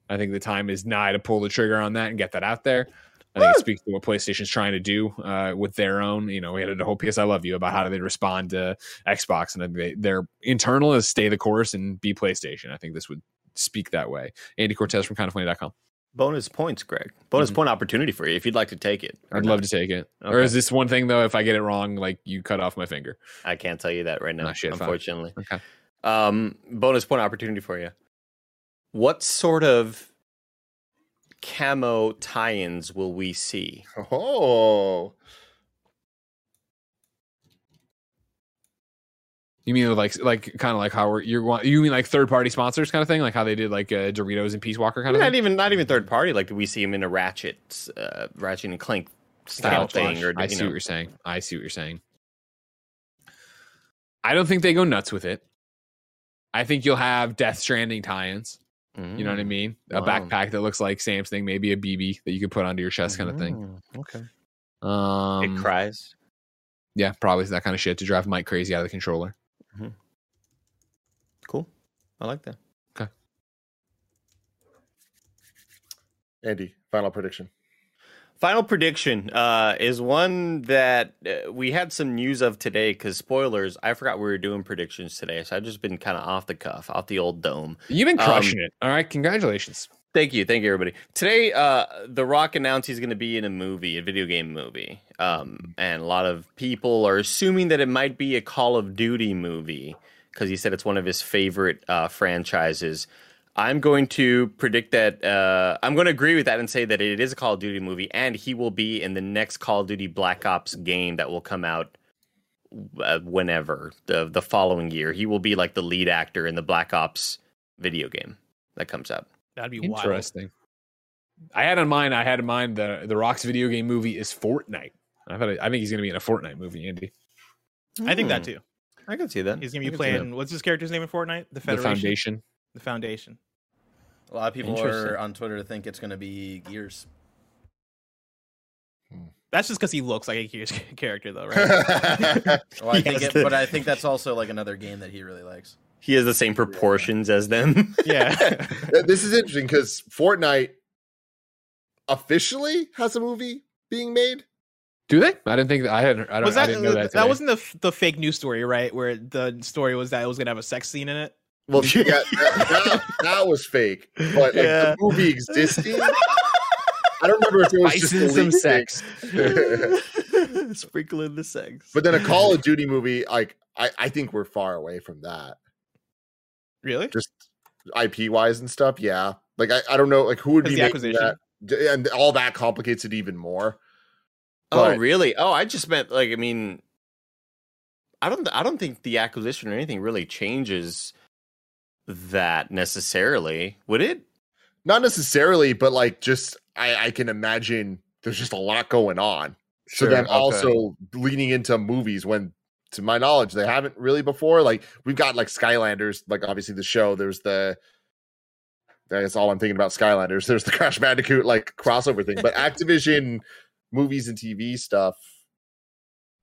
I think the time is nigh to pull the trigger on that and get that out there. I think it speaks to what PlayStation's trying to do uh, with their own. You know, we had a whole PS I Love You about how do they respond to Xbox, and they, their internal is stay the course and be PlayStation. I think this would speak that way. Andy Cortez from kindafunny.com. Bonus points, Greg. Bonus Mhm. point opportunity for you if you'd like to take it. I'd not. love to take it. Or is this one thing though? If I get it wrong, like you cut off my finger. I can't tell you that right now, Ah, shit, fine. unfortunately. Okay. Um, bonus point opportunity for you. What sort of camo tie-ins will we see? Oh, You mean like like kind of like how we're you're want you mean like third party sponsors kind of thing, like how they did like uh, Doritos and Peace Walker kind of Not thing. even not even third party. Like, do we see him in a Ratchet, uh, Ratchet and Clank style thing? Or I see know, what you're saying. I see what you're saying. I don't think they go nuts with it. I think you'll have Death Stranding tie-ins. You know what I Mm, mean? A wow. backpack that looks like Sam's thing, maybe a BB that you can put onto your chest, kind of thing. Mm, Okay. Um, it cries. yeah, probably that kind of shit to drive Mike crazy out of the controller. Cool. I like that. Okay. Andy, final prediction. Final prediction uh, is one that uh, we had some news of today. Because spoilers, I forgot we were doing predictions today, so I've just been kind of off the cuff, off the old dome. You've been Um, crushing it. All right, congratulations. Thank you, thank you, everybody. Today, uh, The Rock announced he's going to be in a movie, a video game movie, um, and a lot of people are assuming that it might be a Call of Duty movie because he said it's one of his favorite uh, franchises. I'm going to predict that. Uh, I'm going to agree with that and say that it is a Call of Duty movie, and he will be in the next Call of Duty Black Ops game that will come out uh, whenever the the following year. He will be like the lead actor in the Black Ops video game that comes out. That'd be wild. Interesting. I had in mind. I had in mind the the Rock's video game movie is Fortnite. I thought. I think he's going to be in a Fortnite movie, Andy. I think that Hmm. too. I can see that. He's gonna be can see that. playing. What's his character's name in Fortnite? The The Federation. Foundation. The Foundation. A lot of people are on Twitter to think it's going to be Gears. That's just because he looks like a Gears character, though, right? Well, I He think it, but I think that's also like another game that he really likes. He has the same proportions as them. yeah. this is interesting because Fortnite officially has a movie being made. Do they? I didn't think that. I hadn't. I, don't, was that I didn't know uh, that. that wasn't the f- the fake news story, right? Where the story was that it was gonna have a sex scene in it. Well, yeah, that, that, that was fake, but like Yeah. the movie existing. I don't remember if it was just Spice in some sex. thing. Sprinkle in the sex. but then a Call of Duty movie, like I, I think we're far away from that. Really? Just IP wise and stuff. Yeah, like I, I don't know, like who would be the making acquisition. that, and all that complicates it even more. oh, really? Oh, I just meant like I mean, I don't. I don't think the acquisition or anything really changes that necessarily. Would it? Not necessarily, but like just I, I can imagine there's just a lot going on. Sure, so then okay. also leaning into movies when to my knowledge they haven't really before. Like we've got like Skylanders, like obviously the show. There's the that's all I'm thinking about Skylanders. There's the Crash Bandicoot like crossover thing. But Activision movies and TV stuff.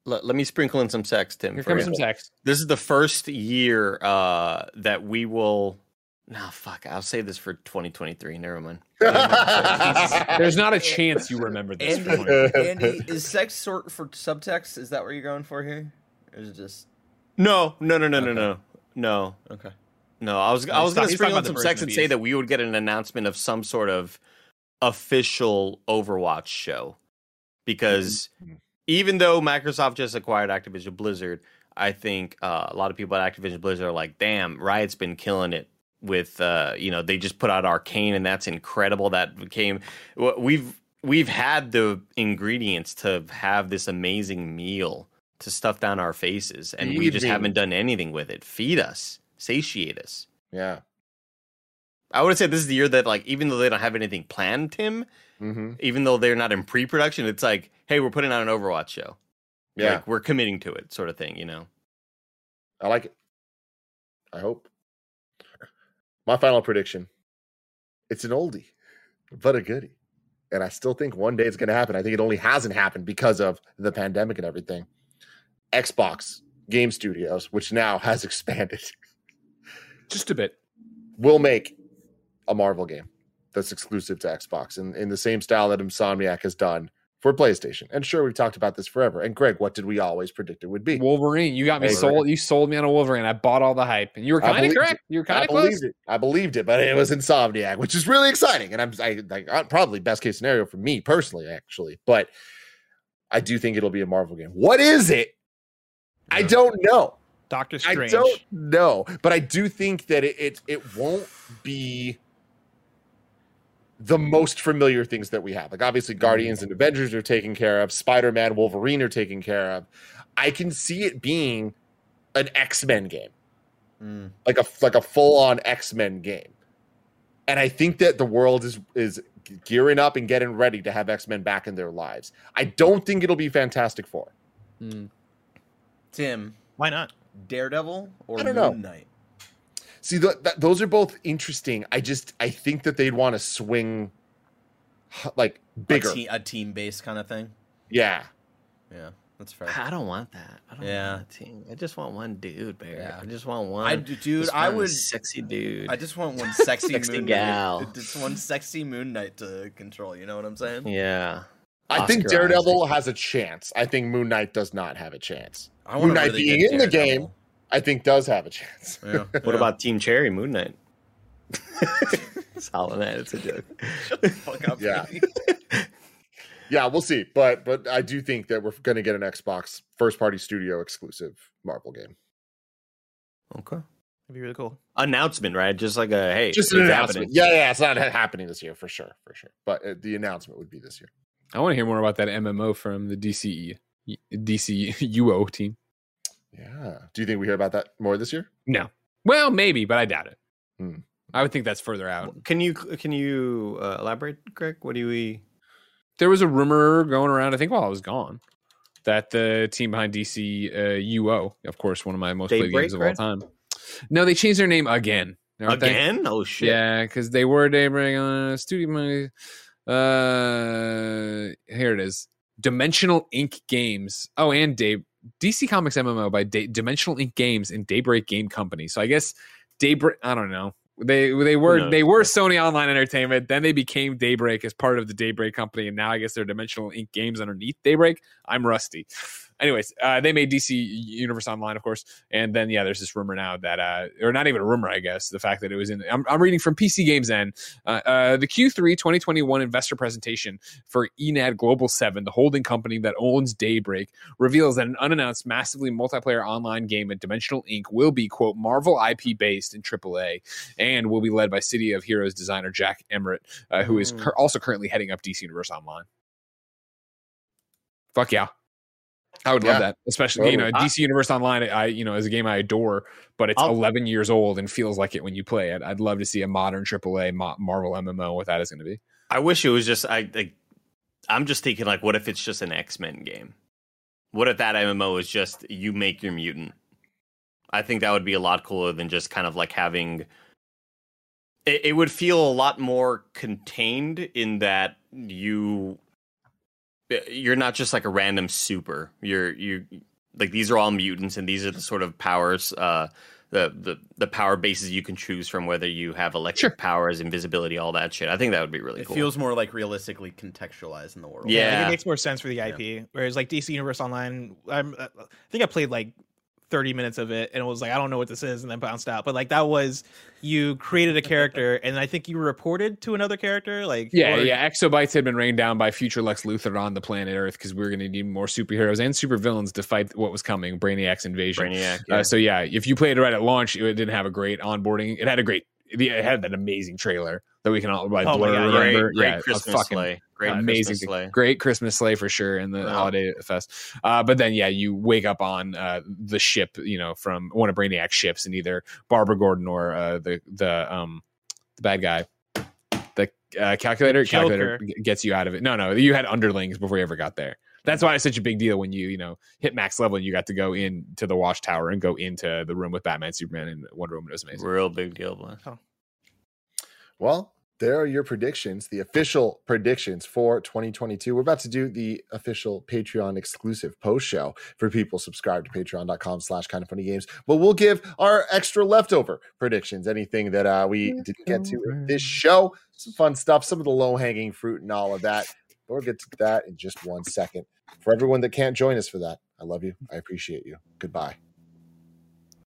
Let, let me sprinkle in some sex, Tim. Here comes some sex. This is the first year uh, that we will. No, fuck. I'll save this for 2023. Never mind. There's not a chance you remember this. Andy, Andy, is sex sort for subtext? Is that what you're going for here? Is just No, no, no, no, no, Okay. no, no, okay? no. I was I No, was talking- he's sprinkle talking in about some sex and say that we would get an announcement of some sort of official Overwatch show because Mhm. even though Microsoft just acquired Activision Blizzard, I think uh, a lot of people at Activision Blizzard are like, "Damn, Riot's been killing it." With uh, you know, they just put out Arcane, and that's incredible. That became we've we've had the ingredients to have this amazing meal to stuff down our faces, and we just haven't done anything with it. Feed us, satiate us. Yeah. I would say this is the year that, like, even though they don't have anything planned, Tim, Mm-hmm. even though they're not in pre-production, it's like, hey, we're putting out an Overwatch show. Yeah. like, we're committing to it, sort of thing. You know. I like it. I hope. My final prediction. It's an oldie, but a goodie. And I still think one day it's going to happen. I think it only hasn't happened because of the pandemic and everything. Xbox Game Studios, which now has expanded, Just a bit. will make a Marvel game that's exclusive to Xbox in, in the same style that Insomniac has done for PlayStation. And sure, we've talked about this forever. And Greg, what did we always predict it would be? Wolverine. You got me Hey, sold. You sold me on a Wolverine. I bought all the hype, and you were kind of correct. it. You were I kind of close. believed it. I believed it, but it was Insomniac, which is really exciting, and I'm I, like uh, probably best case scenario for me personally, actually. But I do think it'll be a Marvel game. What is it? I don't know. Doctor Strange. I don't know, but I do think that it, it it won't be the most familiar things that we have. Like obviously, Guardians and Avengers are taken care of. Spider Man, Wolverine are taken care of. I can see it being an X Men game Mm. like a like a full on X Men game. And I think that the world is is gearing up and getting ready to have X Men back in their lives. I don't think it'll be Fantastic Four. Mm. Tim, Why not? Daredevil or I don't know. Moon Knight? See, th- th- those are both interesting. I just I think that they'd want to swing like bigger. A, te- a team based kind of thing. Yeah, Yeah, that's fair. I don't want that. I don't Yeah. want a team. I just want one dude, Barry. Yeah. I just want one. I d- dude, just I want would. sexy dude. I just want one sexy, Sexy Moon gal. Knight. Just one sexy Moon Knight to control. You know what I'm saying? yeah. I think Daredevil Isaac. has a chance. I think Moon Knight does not have a chance. I Moon Knight really being good in the Daredevil. game, I think does have a chance. Yeah, What about Team Cherry Moon Knight? Solid Knight. It's a joke. Fuck up, Yeah. Yeah, we'll see. But but I do think that we're going to get an Xbox first party studio exclusive Marvel game. Okay. That'd be really cool. Announcement, right? Just like a hey, Just an announcement. happening. Yeah, yeah, it's not happening this year for sure, for sure. But uh, the announcement would be this year. I want to hear more about that MMO from the DC DC UO team. Yeah. Do you think we hear about that more this year? No, well, maybe, but I doubt it. Hmm. I would think that's further out. Can you can you uh, elaborate, Greg? What do we? There was a rumor going around, I think, while I was gone, that the team behind DC uh, UO, of course, one of my most played games of all time. No, they changed their name again. aren't they? Again? Oh shit! Yeah, because they were Daybreak on uh, Studio Money. Uh, here it is. Dimensional Ink Games. Oh, and Day DC Comics MMO by Day- Dimensional Ink Games and Daybreak Game Company. So I guess Daybreak. I don't know. They they were they were Sony Online Entertainment. Then they became Daybreak as part of the Daybreak company, and now I guess they're Dimensional Ink Games underneath Daybreak. I'm rusty. Anyways, uh, they made DC Universe Online, of course, and then yeah, there's this rumor now that, uh, or not even a rumor, I guess, the fact that it was in. I'm, I'm reading from PCGamesN. Uh, uh, the Q3 2021 investor presentation for Enad Global Seven, the holding company that owns Daybreak, reveals that an unannounced, massively multiplayer online game at Dimensional Ink will be quote Marvel IP based in AAA and will be led by City of Heroes designer Jack Emmert, uh, who is Mm. cur- also currently heading up DC Universe Online. Fuck yeah. I would love Yeah. that, especially you oh, know Totally. DC Universe Online. I you know is a game I adore, but it's I'll- 11 years old and feels like it when you play it. I'd love to see a modern AAA Mo- Marvel MMO. What that is going to be. I wish it was just I. Like, I'm just thinking like, what if it's just an X Men game? What if that MMO is just you make your mutant? I think that would be a lot cooler than just kind of like having. It, it would feel a lot more contained in that you. You're not just like a random super. You're you like these are all mutants, and these are the sort of powers. Uh, the, the the power bases you can choose from, whether you have electric Sure. powers, invisibility, all that shit. I think that would be really It cool. feels more like realistically contextualized in the world. Yeah. like, it makes more sense for the IP. Whereas like DC Universe Online, I'm, uh, I think I played like 30 minutes of it and it was like, I don't know what this is, and then bounced out. But like that was you created a character, and I think you reported to another character. Like Yeah, or- yeah. Exobytes had been rained down by future Lex Luthor on the planet Earth because we were going to need more superheroes and supervillains to fight what was coming, Brainiac's invasion. Brainiac. Uh, Yeah. so yeah, if you played it right at launch, it didn't have a great onboarding. It had a great, it had that amazing trailer that we can all like Oh my blur God, yeah. great, remember. great yeah, a Christmas fucking sleigh. Great amazing, Christmas sleigh. great Christmas sleigh for sure, and the Yeah. holiday fest. Uh, but then yeah, you wake up on uh, the ship, you know, from one of Brainiac's ships, and either Barbara Gordon or uh, the the um the bad guy. The uh, calculator, calculator Joker. g- gets you out of it. No, no, you had underlings before you ever got there. That's why it's such a big deal when you, you know, hit max level and you got to go into the watchtower and go into the room with Batman, Superman, and Wonder Woman. It was amazing. Real big deal, Bless. Well, there are your predictions, the official predictions for 2022. We're about to do the official Patreon exclusive post show for people subscribed to patreon.com slash kind of funny games. But we'll give our extra leftover predictions, anything that uh, we didn't get to in this show. Some fun stuff, some of the low hanging fruit and all of that. But we'll get to that in just one second. For everyone that can't join us for that, I love you. I appreciate you. Goodbye.